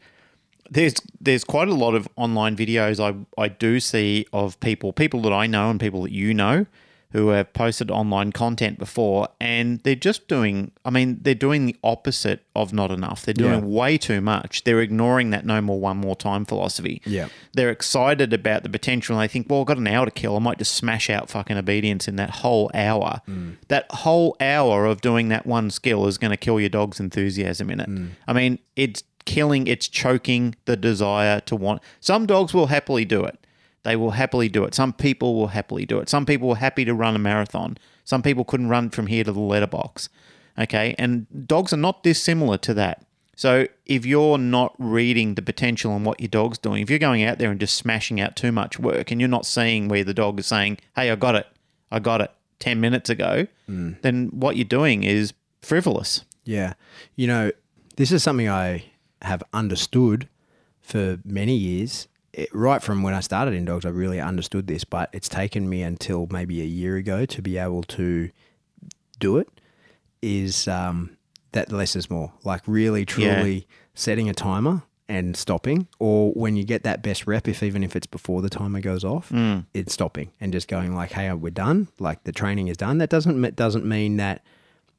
there's there's quite a lot of online videos I I do see of people people that I know and people that you know who have posted online content before and they're just doing I mean they're doing the opposite of not enough. They're doing Yeah. way too much. They're ignoring that no more one more time philosophy. Yeah. They're excited about the potential and they think, well, I've got an hour to kill. I might just smash out fucking obedience in that whole hour. Mm. That whole hour of doing that one skill is going to kill your dog's enthusiasm in it. Mm. I mean, it's killing, it's choking the desire to want. Some dogs will happily do it. They will happily do it. Some people will happily do it. Some people were happy to run a marathon. Some people couldn't run from here to the letterbox. Okay. And dogs are not dissimilar to that. So if you're not reading the potential in what your dog's doing, if you're going out there and just smashing out too much work and you're not seeing where the dog is saying, hey, I got it, I got it 10 minutes ago, mm. then what you're doing is frivolous. Yeah. You know, this is something I have understood for many years. It, right from when I started in dogs, I really understood this, but it's taken me until maybe a year ago to be able to do it. Is um, that less is more? Like really, truly setting a timer and stopping, or when you get that best rep, if even if it's before the timer goes off, it's stopping and just going like, "Hey, we're done. Like the training is done." That doesn't doesn't mean that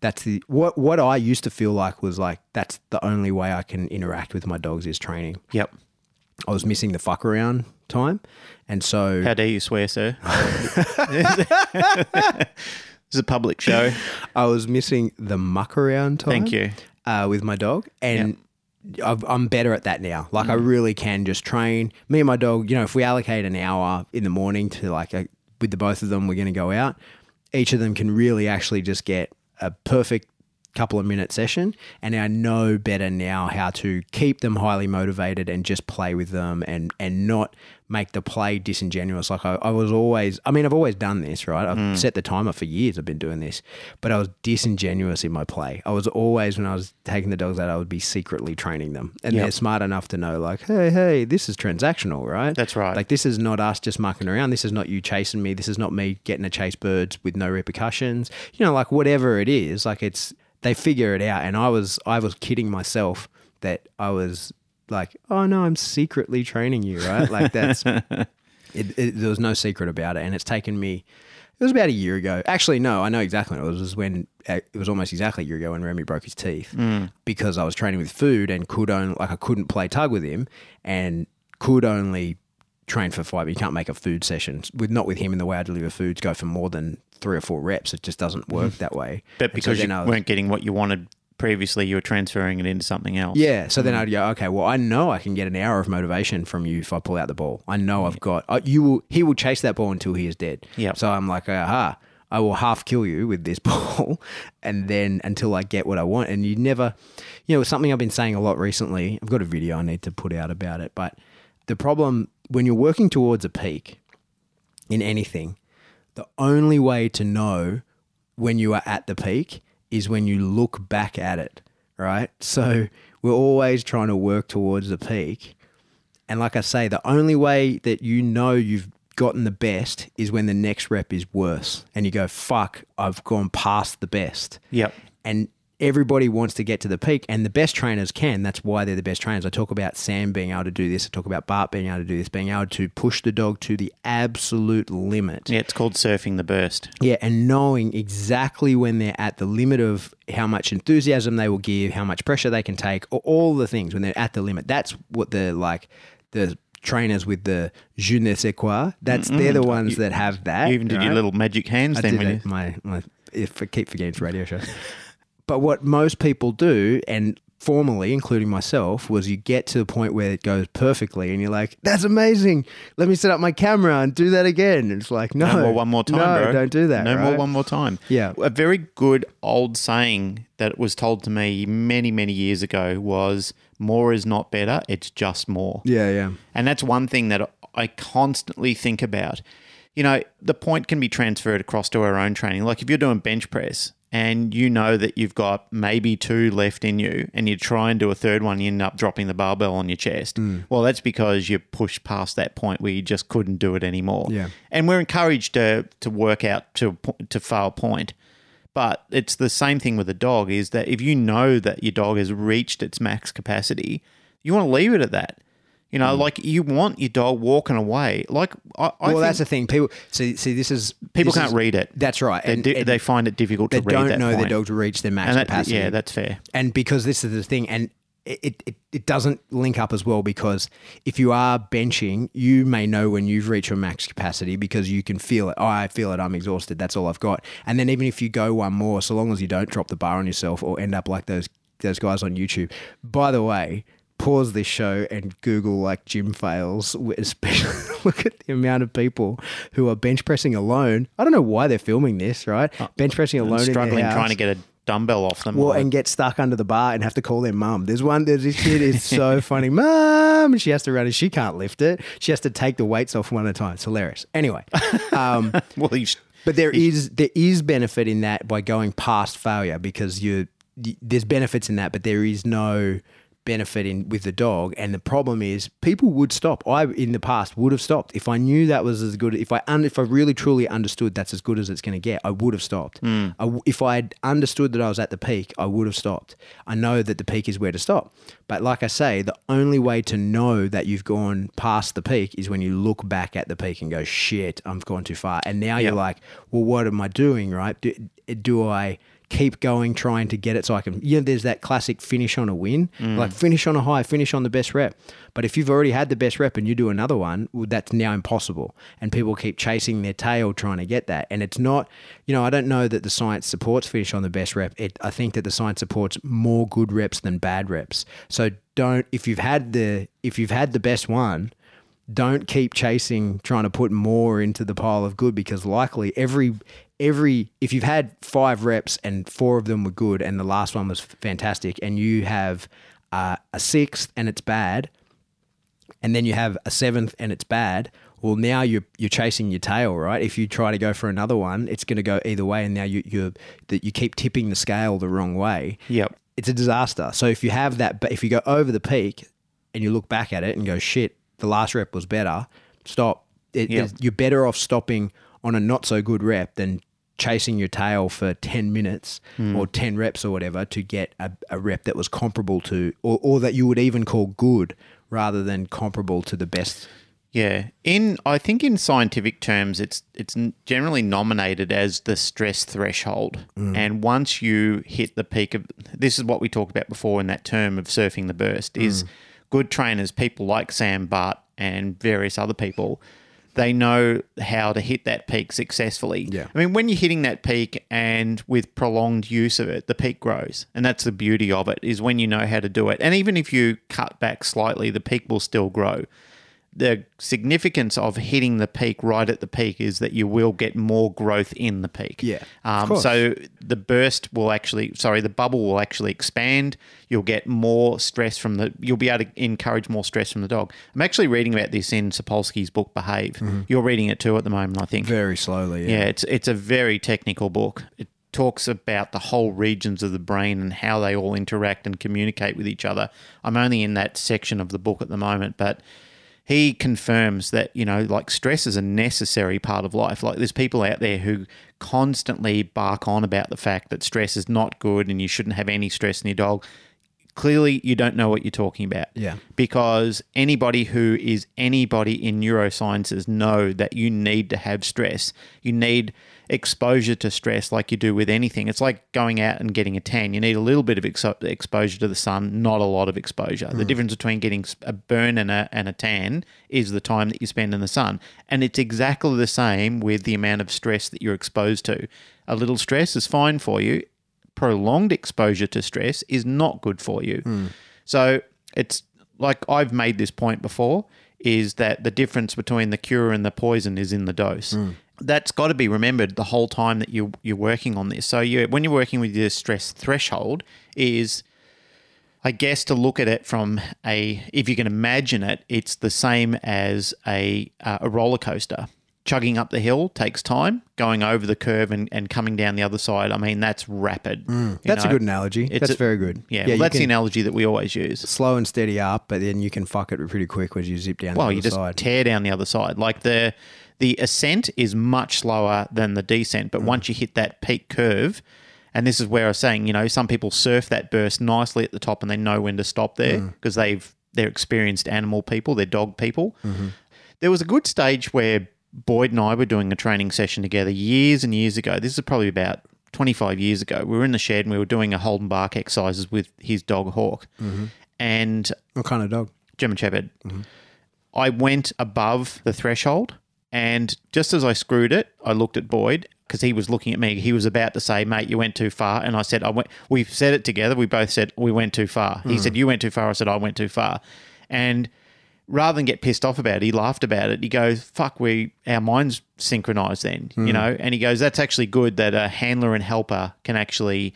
that's the what what I used to feel like was like that's the only way I can interact with my dogs is training. Yep. I was missing the fuck around time, and so How dare you swear, sir? [laughs] This is a public show. I was missing the muck around time. Thank you. uh, with my dog, and I've, I'm better at that now. Like I really can just train me and my dog. You know, if we allocate an hour in the morning to like a, with the both of them, we're going to go out. Each of them can really actually just get a perfect couple of minute session, and I know better now how to keep them highly motivated and just play with them and and not make the play disingenuous. Like I, I was always, I mean, I've always done this, right? I've mm. set the timer for years. I've been doing this, but I was disingenuous in my play. I was always, when I was taking the dogs out, I would be secretly training them, and Yep. they're smart enough to know, like, hey, hey, this is transactional, right? That's right. Like this is not us just mucking around. This is not you chasing me. This is not me getting to chase birds with no repercussions. You know, like whatever it is, like it's they figure it out. And I was I was kidding myself that I was like, oh no, I'm secretly training you, right? Like that's [laughs] it, it, there was no secret about it, and it's taken me. It was about a year ago. Actually, no, I know exactly when it was. It was when uh, it was almost exactly a year ago when Remy broke his teeth because I was training with food and could only like I couldn't play tug with him and could only train for five. You can't make a food session with not with him in the way I deliver foods go for more than three or four reps. It just doesn't work that way. But so because then you was- weren't getting what you wanted previously, you were transferring it into something else. Yeah. So then I'd go, okay, well, I know I can get an hour of motivation from you if I pull out the ball. I know I've got, uh, you will, he will chase that ball until he is dead. Yep. So I'm like, aha, I will half kill you with this [laughs] ball and then until I get what I want. And you never, you know, something I've been saying a lot recently. I've got a video I need to put out about it. But the problem when you're working towards a peak in anything, the only way to know when you are at the peak is when you look back at it, right? [laughs] So we're always trying to work towards the peak. And like I say, the only way that you know you've gotten the best is when the next rep is worse and you go, fuck, I've gone past the best. Yep. And everybody wants to get to the peak, and the best trainers can. That's why they're the best trainers. I talk about Sam being able to do this. I talk about Bart being able to do this, being able to push the dog to the absolute limit. Yeah, it's called surfing the burst. Yeah, and knowing exactly when they're at the limit of how much enthusiasm they will give, how much pressure they can take, a- all the things when they're at the limit. That's what the like the trainers with the je ne sais quoi. That's they're the ones that have that. You even did your little magic hands I then when you, my my if I keep forgetting it's radio show. [laughs] but what most people do, and formally, including myself, was you get to the point where it goes perfectly, and you're like, "That's amazing! Let me set up my camera and do that again." And it's like, no, no more one more time, no, bro. don't do that. No more one more time. Yeah. A very good old saying that was told to me many, many years ago was more is not better, it's just more. Yeah, yeah, And that's one thing that I constantly think about. You know, the point can be transferred across to our own training. Like if you're doing bench press and you know that you've got maybe two left in you and you try and do a third one, you end up dropping the barbell on your chest. Mm. Well, that's because you pushed past that point where you just couldn't do it anymore. Yeah. And we're encouraged to, to work out to, to fail point. But it's the same thing with a dog is that if you know that your dog has reached its max capacity, you want to leave it at that. You know, like you want your dog walking away. Like I, I Mm. well, that's the thing. People see. See, this is people this can't is- read it. That's right. They, And, di- and they find it difficult they to read don't that know their point. dog to reach their max and that, capacity. yeah, that's fair. and because this is the thing, and it, it, it doesn't link up as well because if you are benching, you may know when you've reached your max capacity because you can feel it. Oh, I feel it. I'm exhausted. That's all I've got. And then even if you go one more, so long as you don't drop the bar on yourself or end up like those those guys on YouTube. By the way. Pause this show and Google like gym fails. [laughs] Especially look at the amount of people who are bench pressing alone. I don't know why they're filming this, right? Bench pressing alone, Struggling trying to get a dumbbell off them. Well, and get stuck under the bar and have to call their mum. There's one. There's this kid is [laughs] so funny, mum, and she has to run and she can't lift it. She has to take the weights off one at a time. It's hilarious. Anyway, um, [laughs] well, but there is there is benefit in that by going past failure because you there's benefits in that, but there is no benefit in with the dog. And the problem is people would stop. I in the past would have stopped if I knew that was as good. If I un, if I really truly understood that's as good as it's going to get, I would have stopped. Hmm. I w if I had understood that I was at the peak, I would have stopped. I know that the peak is where to stop. But like I say, the only way to know that you've gone past the peak is when you look back at the peak and go, "Shit, I've gone too far." And now you're like, "Well, what am I doing? Right? Do, do I?" Keep going, trying to get it so I can. You know, there's that classic finish on a win, mm. like finish on a high, finish on the best rep. But if you've already had the best rep and you do another one, well, that's now impossible. And people keep chasing their tail trying to get that. And it's not, you know, I don't know that the science supports finish on the best rep. It, I think that the science supports more good reps than bad reps. So don't if you've had the if you've had the best one don't keep chasing trying to put more into the pile of good because likely every every if you've had five reps and four of them were good and the last one was fantastic and you have uh, a sixth and it's bad and then you have a seventh and it's bad well now you're you're chasing your tail right if you try to go for another one it's going to go either way and now you you're that you keep tipping the scale the wrong way Yep. it's a disaster. So if you have that, but if you go over the peak and you look back at it and go, shit, the last rep was better, stop. It, it's- You're better off stopping on a not so good rep than chasing your tail for 10 minutes Hmm. or 10 reps or whatever to get a, a rep that was comparable to, or, or that you would even call good rather than comparable to the best. Yeah, in I think in scientific terms, it's it's generally nominated as the stress threshold, and once you hit the peak of this is what we talked about before in that term of surfing the burst is good trainers, people like Sam Bart and various other people, they know how to hit that peak successfully. Yeah. I mean, when you're hitting that peak and with prolonged use of it, the peak grows, and that's the beauty of it is when you know how to do it, and even if you cut back slightly, the peak will still grow the significance of hitting the peak right at the peak is that you will get more growth in the peak. Yeah, Um, so the burst will actually, sorry, the bubble will actually expand. You'll get more stress from the, you'll be able to encourage more stress from the dog. I'm actually reading about this in Sapolsky's book, Behave. You're reading it too at the moment, I think. Very slowly. Yeah, it's it's a very technical book. It talks about the whole regions of the brain and how they all interact and communicate with each other. I'm only in that section of the book at the moment, but he confirms that, you know, like stress is a necessary part of life. Like there's people out there who constantly bark on about the fact that stress is not good and you shouldn't have any stress in your dog. Clearly, you don't know what you're talking about Yeah. because anybody who is anybody in neurosciences know that you need to have stress. You need exposure to stress like you do with anything. It's like going out and getting a tan. You need a little bit of exo- exposure to the sun, not a lot of exposure. The hmm. difference between getting a burn and a, and a tan is the time that you spend in the sun. And it's exactly the same with the amount of stress that you're exposed to. A little stress is fine for you. Prolonged exposure to stress is not good for you. Hmm. So it's like I've made this point before is that the difference between the cure and the poison is in the dose. Hmm. That's got to be remembered the whole time that you you're working on this. So you when you're working with your stress threshold is I guess to look at it from a if you can imagine it, it's the same as a uh, a roller coaster. chugging up the hill takes time. Going over the curve and, and coming down the other side, I mean, that's rapid. Mm. That's know. a good analogy. It's That's a- very good. Yeah, yeah well, that's the analogy that we always use. slow and steady up, but then you can fuck it pretty quick when you zip down Well, the you other just side. tear down the other side. Like the the ascent is much slower than the descent, Mm. but once you hit that peak curve, and this is where I was saying, you know, some people surf that burst nicely at the top and they know when to stop there Mm. because they've they're experienced animal people, they're dog people. Mm-hmm. There was a good stage where Boyd and I were doing a training session together years and years ago. This is probably about 25 years ago. We were in the shed and we were doing a hold and bark exercises with his dog Hawk. Mm-hmm. And what kind of dog? German Shepherd. Mm-hmm. I went above the threshold, and just as I screwed it, I looked at Boyd because he was looking at me. He was about to say, "Mate, you went too far," and I said, "I went." We said it together. We both said we went too far. He Mm. said, "You went too far." I said, "I went too far," and rather than get pissed off about it, he laughed about it. He goes, "Fuck, we our minds synchronized then, Mm. you know." And he goes, "That's actually good that a handler and helper can actually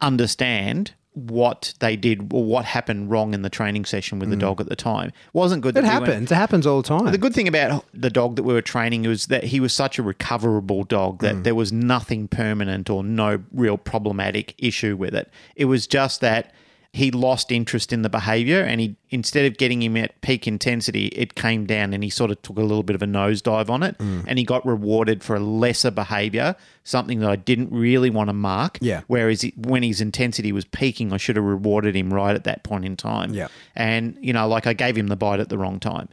understand." What they did or what happened wrong in the training session with the dog at the time It wasn't good. Mm. It that we happens. It happens all the time. the good thing about the dog that we were training was that he was such a recoverable dog Mm. that there was nothing permanent or no real problematic issue with it. It was just that he lost interest in the behavior and he instead of getting him at peak intensity, it came down and he sort of took a little bit of a nosedive on it Mm. and he got rewarded for a lesser behavior, something that I didn't really want to mark. Yeah. Whereas he, when his intensity was peaking, I should have rewarded him right at that point in time. Yeah. And, you know, like I gave him the bite at the wrong time.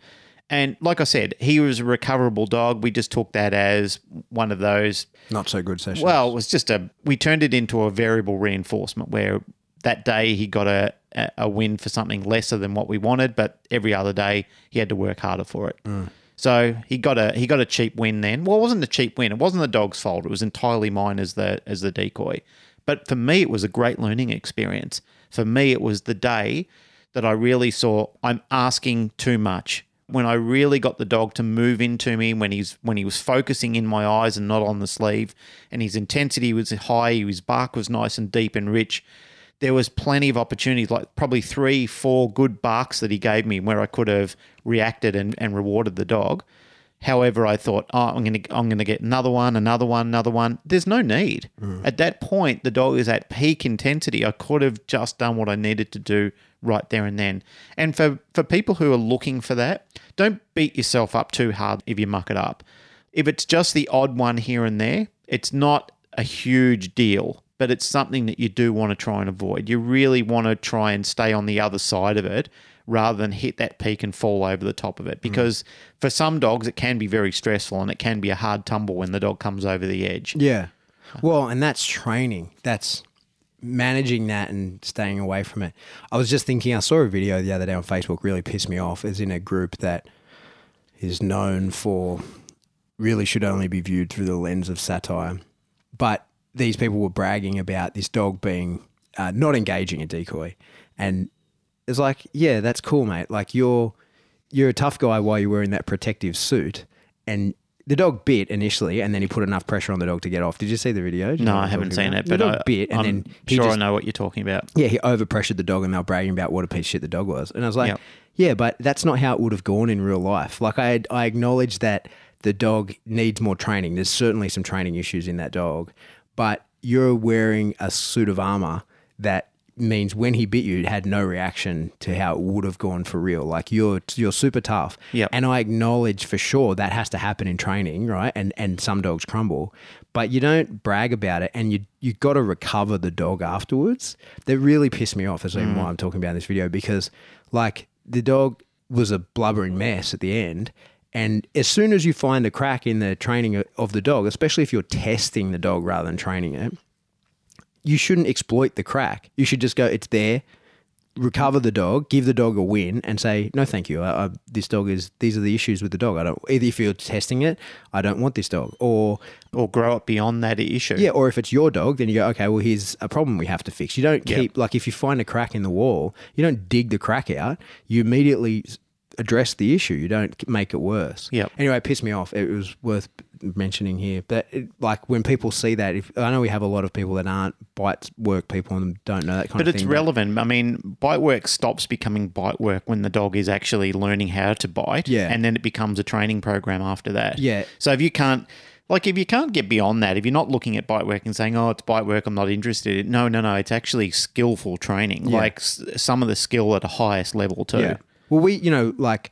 And like I said, he was a recoverable dog. We just took that as one of those. Not so good sessions. Well, it was just a. We turned it into a variable reinforcement where that day he got a, a, win for something lesser than what we wanted, but every other day he had to work harder for it. Mm. So he got a he got a cheap win then. Well, it wasn't a cheap win. It wasn't the dog's fault. It was entirely mine as the as the decoy. But for me, it was a great learning experience. For me, it was the day that I really saw I'm asking too much. When I really got the dog to move into me, when he's when he was focusing in my eyes and not on the sleeve, and his intensity was high, his bark was nice and deep and rich. There was plenty of opportunities, like probably three, four good barks that he gave me where I could have reacted and, and rewarded the dog. However, I thought, oh, I'm going to I'm going to get another one, another one, another one. There's no need. Mm. At that point, the dog is at peak intensity. I could have just done what I needed to do right there and then. And for for people who are looking for that, don't beat yourself up too hard if you muck it up. If it's just the odd one here and there, it's not a huge deal, but it's something that you do want to try and avoid. You really want to try and stay on the other side of it rather than hit that peak and fall over the top of it. Mm. Because for some dogs, it can be very stressful and it can be a hard tumble when the dog comes over the edge. Yeah. Well, and that's training. That's managing that and staying away from it. I was just thinking, I saw a video the other day on Facebook, really pissed me off. Is in a group that is known for really should only be viewed through the lens of satire. But these people were bragging about this dog being uh, not engaging a decoy. And it's like, yeah, that's cool, mate. Like you're you're a tough guy while you're wearing that protective suit, and the dog bit initially, and then he put enough pressure on the dog to get off. Did you see the video? You No, I haven't seen about? it, The but dog I, bit, and I'm then he sure just, I know what you're talking about. yeah, he overpressured the dog, and they were bragging about what a piece of shit the dog was. And I was like, Yep. yeah, but that's not how it would have gone in real life. Like I, I acknowledge that the dog needs more training. There's certainly some training issues in that dog, but you're wearing a suit of armor that means when he bit you, it had no reaction to how it would have gone for real. Like you're you're super tough. Yep. And I acknowledge for sure that has to happen in training, right? And and some dogs crumble, but you don't brag about it, and you you got to recover the dog afterwards. That really pissed me off. That's even mm. why I'm talking about in this video because like the dog was a blubbering mess at the end. And as soon as you find a crack in the training of the dog, especially if you're testing the dog rather than training it, you shouldn't exploit the crack. You should just go, it's there, recover the dog, give the dog a win, and say, no, thank you. I, I, this dog is, these are the issues with the dog. I don't, either if you're testing it, I don't want this dog. Or, Or grow up beyond that issue. yeah, or if it's your dog, then you go, okay, well, here's a problem we have to fix. You don't Yep. keep, like, if you find a crack in the wall, you don't dig the crack out. You immediately address the issue. You don't make it worse. Yeah. Anyway, it pissed me off. It was worth mentioning here. But it, like when people see that, if I know we have a lot of people that aren't bite work people and don't know that kind But of thing. But it's relevant. I mean, bite work stops becoming bite work when the dog is actually learning how to bite. Yeah. And then it becomes a training program after that. Yeah. So if you can't, like, if you can't get beyond that, if you're not looking at bite work and saying, oh, it's bite work, I'm not interested. No, no, no. It's actually skillful training. Yeah. Like s- some of the skill at the highest level, too. Yeah. Well, we, you know, like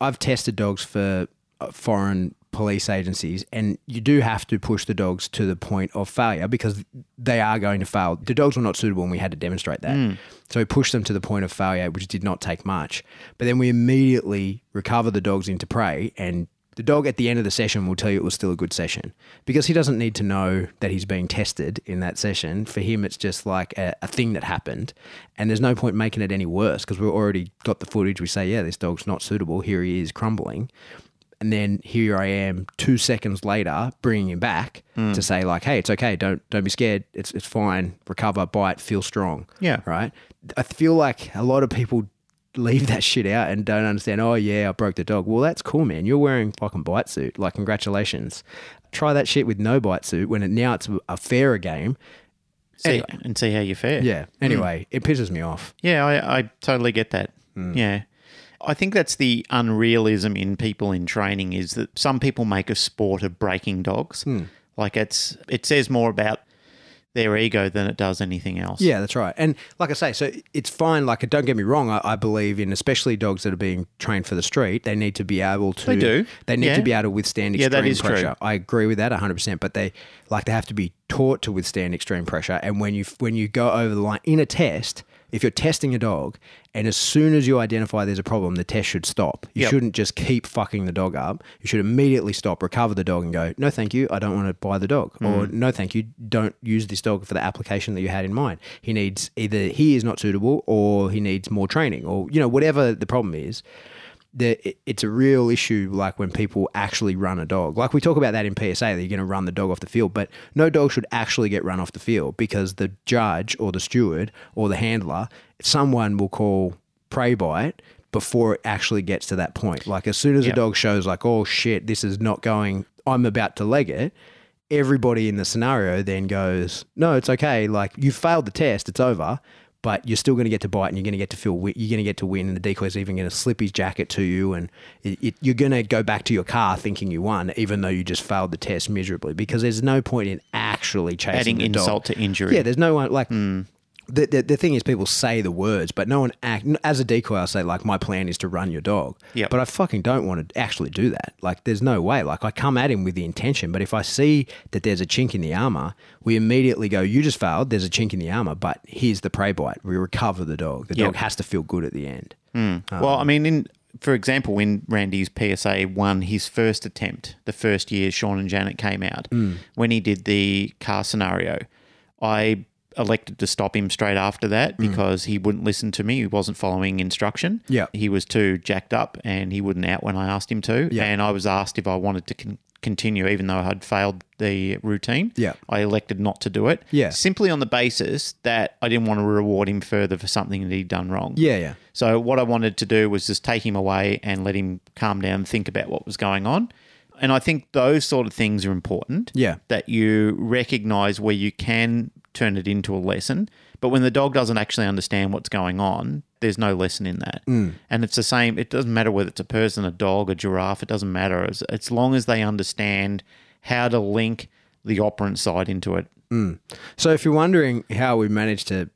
I've tested dogs for uh, foreign police agencies, and you do have to push the dogs to the point of failure because they are going to fail. The dogs were not suitable, and we had to demonstrate that. So we pushed them to the point of failure, which did not take much. But then we immediately recover the dogs into prey, and the dog at the end of the session will tell you it was still a good session because he doesn't need to know that he's being tested in that session. For him, it's just like a, a thing that happened, and there's no point making it any worse because we've already got the footage. We say, yeah, this dog's not suitable. Here he is crumbling. And then here I am, two seconds later, bringing him back mm. to say like, "Hey, it's okay. Don't don't be scared. It's it's fine. Recover, bite, feel strong." Yeah. right. I feel like a lot of people leave that shit out and don't understand. Oh yeah, I broke the dog. Well, that's cool, man. You're wearing fucking bite suit. Like, congratulations. Try that shit with no bite suit when it, now it's a fairer game. See, Anyway. And see how you fare. Yeah. Anyway, mm. it pisses me off. Yeah, I, I totally get that. Mm. Yeah. I think that's the unrealism in people in training is that some people make a sport of breaking dogs. Hmm. Like it's it says more about their ego than it does anything else. Yeah, that's right. And like I say, so it's fine. Like, don't get me wrong. I, I believe in especially dogs that are being trained for the street. They need to be able to. They do. They need Yeah. to be able to withstand extreme Yeah, that is true. pressure. I agree with that 100. percent But they like they have to be taught to withstand extreme pressure. And when you when you go over the line in a test, if you're testing a dog, and as soon as you identify there's a problem, the test should stop. You Yep. shouldn't just keep fucking the dog up. You should immediately stop, recover the dog, and go, no, thank you, I don't want to buy the dog, or Mm. no, thank you, don't use this dog for the application that you had in mind. He needs either he is not suitable, or he needs more training, or you know whatever the problem is. The, it's a real issue, like when people actually run a dog. Like we talk about that in PSA, that you're going to run the dog off the field, but no dog should actually get run off the field because the judge or the steward or the handler, someone will call prey bite before it actually gets to that point. Like as soon as Yep. a dog shows like, oh shit, this is not going, I'm about to leg it. Everybody in the scenario then goes, no, it's okay. Like you failed the test, it's over. But you're still going to get to bite, and you're going to get to feel. You're going to get to win, and the decoy's even going to slip his jacket to you, and it, it, you're going to go back to your car thinking you won, even though you just failed the test miserably. Because there's no point in actually chasing Adding the dog. insult to injury. Yeah, there's no one like hmm. The, the the thing is people say the words, but no one act. As a decoy, I'll say like my plan is to run your dog. Yep. But I fucking don't want to actually do that. Like there's no way. Like I come at him with the intention, but if I see that there's a chink in the armor, we immediately go, "You just failed. There's a chink in the armor, but here's the prey bite. We recover the dog. The Yep. dog has to feel good at the end." Hmm. Um, well, I mean, in for example, when Randy's PSA won his first attempt, the first year Sean and Janet came out, hmm. when he did the car scenario, I elected to stop him straight after that mm. because he wouldn't listen to me. He wasn't following instruction. Yeah. He was too jacked up and he wouldn't out when I asked him to. Yeah. And I was asked if I wanted to con- continue, even though I had failed the routine. Yeah. I elected not to do it. Yeah. Simply on the basis that I didn't want to reward him further for something that he'd done wrong. Yeah, yeah, So what I wanted to do was just take him away and let him calm down, think about what was going on. And I think those sort of things are important. Yeah. That you recognize where you can turn it into a lesson. But when the dog doesn't actually understand what's going on, there's no lesson in that. Mm. And it's the same. It doesn't matter whether it's a person, a dog, a giraffe. It doesn't matter as, as long as they understand how to link the operant side into it. So if you're wondering how we managed to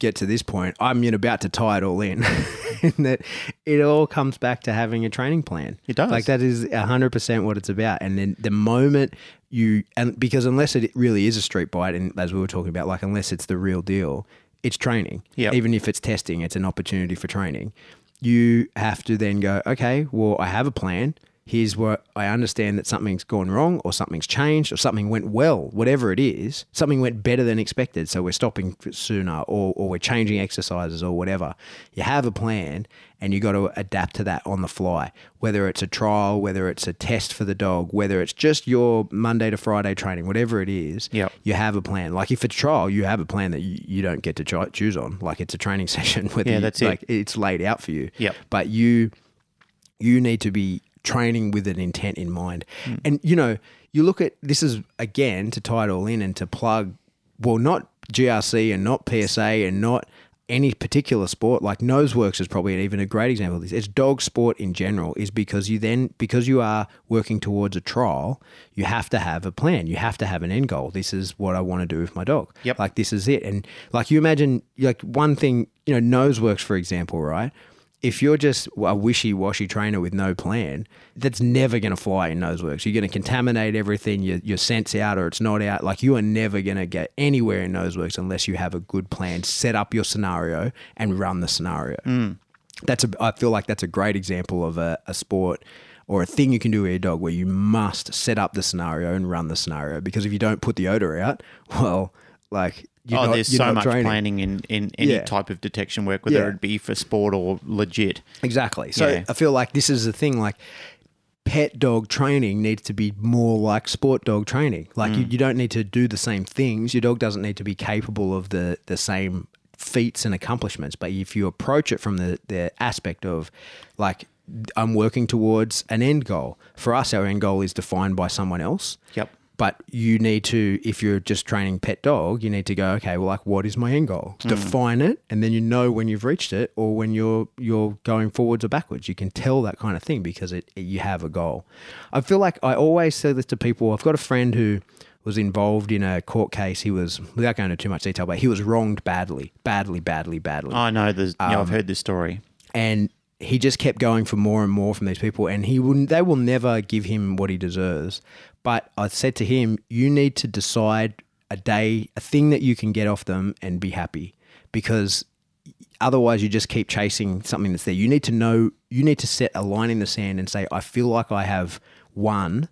get to this point, I'm about to tie it all in. [laughs] in that it all comes back to having a training plan. It does. Like that is 100% what it's about. And then the moment you and because unless it really is a street bite and as we were talking about like unless it's the real deal, it's training. Yep. Even if it's testing, it's an opportunity for training. You have to then go, okay, well, I have a plan. Here's where I understand that something's gone wrong or something's changed or something went well, whatever it is, something went better than expected. So we're stopping sooner or, or we're changing exercises or whatever. You have a plan and you got to adapt to that on the fly, whether it's a trial, whether it's a test for the dog, whether it's just your Monday to Friday training, whatever it is, Yep. you have a plan. Like if it's a trial, you have a plan that you, you don't get to cho- choose on. Like it's a training [laughs] session. Whether Yeah, you- that's it. like it's laid out for you. Yep. But you You need to be training with an intent in mind. Hmm. And, you know, you look at this is again to tie it all in and to plug, well, not GRC and not PSA and not any particular sport. Like noseworks is probably even a great example of this. It's dog sport in general is because you then because you are working towards a trial you have to have a plan. You have to have an end goal. This is what i want to do with my dog. Yep. like this is it. And like you imagine like one thing you know noseworks for example right if you're just a wishy-washy trainer with no plan, that's never going to fly in noseworks. You're going to contaminate everything. Your, your scent's out or it's not out. Like you are never going to get anywhere in noseworks unless you have a good plan. Set up your scenario and run the scenario. Mm. That's a. I feel like that's a great example of a, a sport or a thing you can do with your dog where you must set up the scenario and run the scenario because if you don't put the odor out, [laughs] well, like oh, not, there's so much planning in, in any Yeah. type of detection work, whether Yeah. it be for sport or legit. Exactly. So Yeah. I feel like this is the thing. Like pet dog training needs to be more like sport dog training. Like Mm. you, you don't need to do the same things. Your dog doesn't need to be capable of the the same feats and accomplishments. But if you approach it from the the aspect of like I'm working towards an end goal. For us, our end goal is defined by someone else. Yep. But you need to, if you're just training pet dog, you need to go, okay, well, like, what is my end goal? Define it, and then you know when you've reached it, or when you're you're going forwards or backwards. You can tell that kind of thing because it, you have a goal. I feel like I always say this to people. I've got a friend who was involved in a court case. He was, without going into too much detail, but he was wronged badly, badly, badly, badly I know. There's, yeah, Um, I've heard this story. and he just kept going for more and more from these people and he wouldn't they will never give him what he deserves but i said to him you need to decide a day a thing that you can get off them and be happy because otherwise you just keep chasing something that's there you need to know you need to set a line in the sand and say i feel like i have won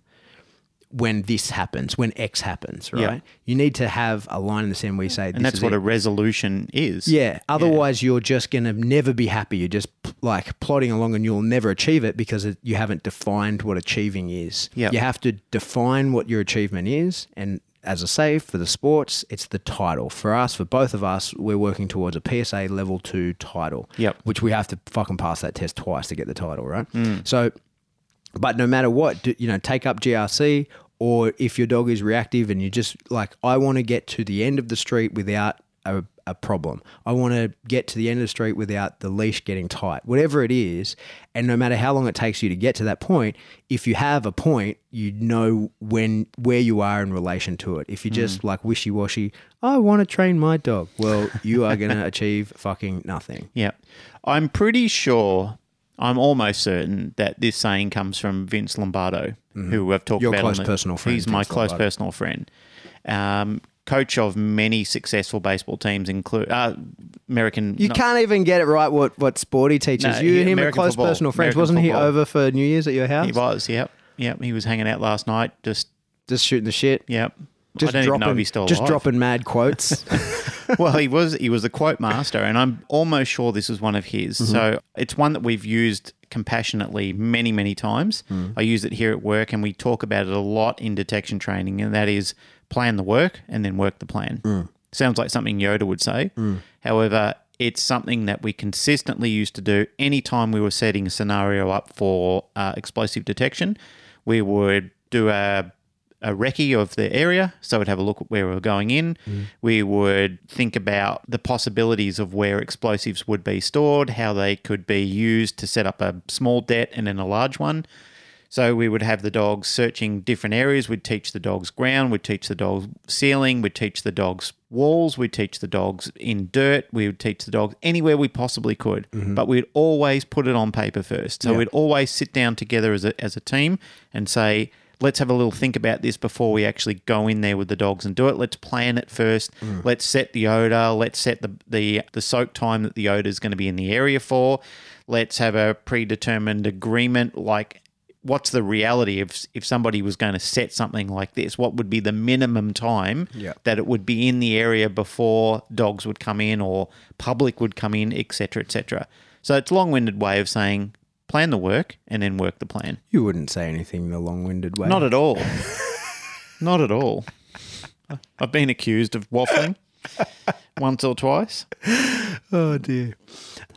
when this happens when x happens right Yeah. you need to have a line in the sand where you say And that's what a resolution is. yeah. Otherwise, you're just going to never be happy. You're just like plodding along and you'll never achieve it because it, you haven't defined what achieving is. Yep. You have to define what your achievement is. And as I say, for the sports, it's the title. For us, for both of us, we're working towards a PSA level two title. Yep. Which we have to fucking pass that test twice to get the title, right? Mm. So, but no matter what, you know, take up GRC or if your dog is reactive and you just like, I want to get to the end of the street without a, a problem. I want to get to the end of the street without the leash getting tight, whatever it is. And no matter how long it takes you to get to that point, if you have a point, you know when where you are in relation to it. If you're just like wishy washy, I want to train my dog. Well, you are going [laughs] to achieve fucking nothing. Yeah. I'm pretty sure, I'm almost certain that this saying comes from Vince Lombardi, who I've talked Mm-hmm. Your close the- personal friend, He's my close Lombardi. personal friend. Um, coach of many successful baseball teams, include uh, American. You not- can't even get it right what, what sport he teaches. No, you he- and him American are close football. personal friends. American Wasn't he over for New Year's at your house? He was, yep. Yep. He was hanging out last night, just, Just shooting the shit. yep. Just I don't dropping, even know if he's still just dropping mad quotes. [laughs] [laughs] well, he was he was the quote master, and I'm almost sure this was one of his. So it's one that we've used compassionately many many times. Hmm. I use it here at work, and we talk about it a lot in detection training, and that is plan the work and then work the plan. Hmm. Sounds like something Yoda would say. Hmm. However, it's something that we consistently used to do anytime we were setting a scenario up for uh, explosive detection. We would do a a recce of the area, so we'd have a look at where we were going in. Mm. We would think about the possibilities of where explosives would be stored, how they could be used to set up a small debt and then a large one. So we would have the dogs searching different areas. We'd teach the dogs ground. We'd teach the dogs ceiling. We'd teach the dogs walls. We'd teach the dogs in dirt. We would teach the dogs anywhere we possibly could. Mm-hmm. But we'd always put it on paper first. So Yeah. we'd always sit down together as a, as a team and say, let's have a little think about this before we actually go in there with the dogs and do it. Let's plan it first. Mm. Let's set the odor. Let's set the, the, the soak time that the odor is going to be in the area for. Let's have a predetermined agreement like what's the reality if if somebody was going to set something like this what would be the minimum time Yeah. that it would be in the area before dogs would come in or public would come in etc etc so it's a long-winded way of saying plan the work and then work the plan you wouldn't say anything the long-winded way. not at all [laughs] not at all i've been accused of waffling [laughs] once or twice oh dear.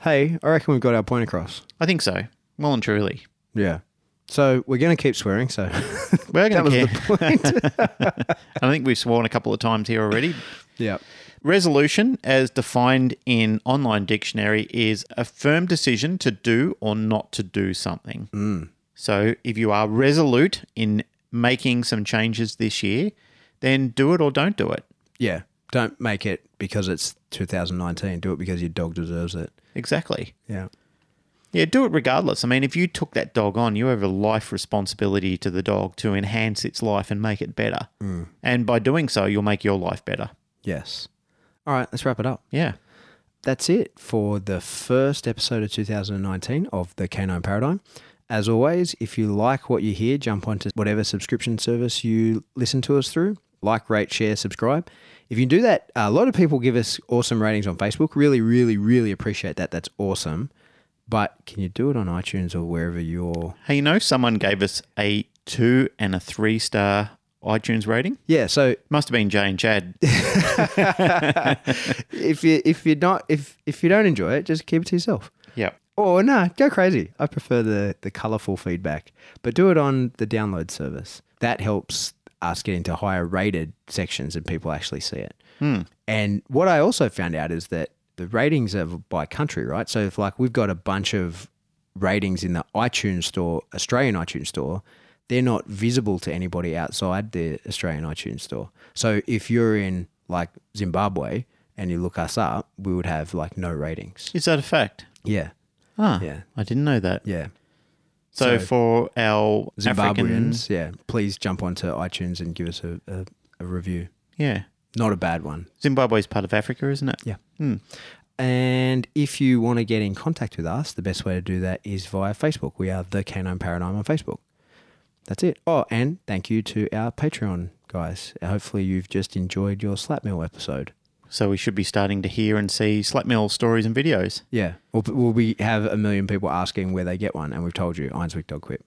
Hey, I reckon we've got our point across. i think so well and truly Yeah. So we're going to keep swearing. So We're [laughs] that going was to the point. I think we've sworn a couple of times here already. yeah. Resolution, as defined in online dictionary, is a firm decision to do or not to do something. Mm. So if you are resolute in making some changes this year, then do it or don't do it. Yeah. Don't make it because it's 2019. Do it because your dog deserves it. Exactly. Yeah. Yeah, do it regardless. I mean, if you took that dog on, you have a life responsibility to the dog to enhance its life and make it better. Mm. And by doing so, you'll make your life better. Yes. All right. Let's wrap it up. Yeah. that's it for the first episode of 2019 of the Canine Paradigm. As always, if you like what you hear, jump onto whatever subscription service you listen to us through. Like, rate, share, subscribe. If you do that, a lot of people give us awesome ratings on Facebook. Really, really, really appreciate that. That's awesome. But can you do it on iTunes or wherever you're? Hey, you know, someone gave us a two and a three star iTunes rating. Yeah. So Must have been Jay and Chad. [laughs] [laughs] if you if you're not if if you don't enjoy it, just keep it to yourself. yeah. Or no, go crazy. I prefer the the colorful feedback, but do it on the download service. That helps us get into higher rated sections and people actually see it. Hmm. And what I also found out is that the ratings are by country, right? So if like we've got a bunch of ratings in the iTunes store, Australian iTunes store, they're not visible to anybody outside the Australian iTunes store. So if you're in like Zimbabwe and you look us up, we would have like no ratings. Is that a fact? Yeah. Ah, Yeah. I didn't know that. Yeah. So, So- for our Zimbabweans, yeah, please jump onto iTunes and give us a, a, a review. yeah, Not a bad one. Zimbabwe's part of Africa, isn't it? Yeah. Hmm. And if you want to get in contact with us, the best way to do that is via Facebook. We are the Canine Paradigm on Facebook. That's it. Oh, and thank you to our Patreon guys. Hopefully, you've just enjoyed your slat mill episode. So we should be starting to hear and see slat mill stories and videos. Yeah. We'll, we'll be have a million people asking where they get one, and we've told you, Ironswick Dog Quip.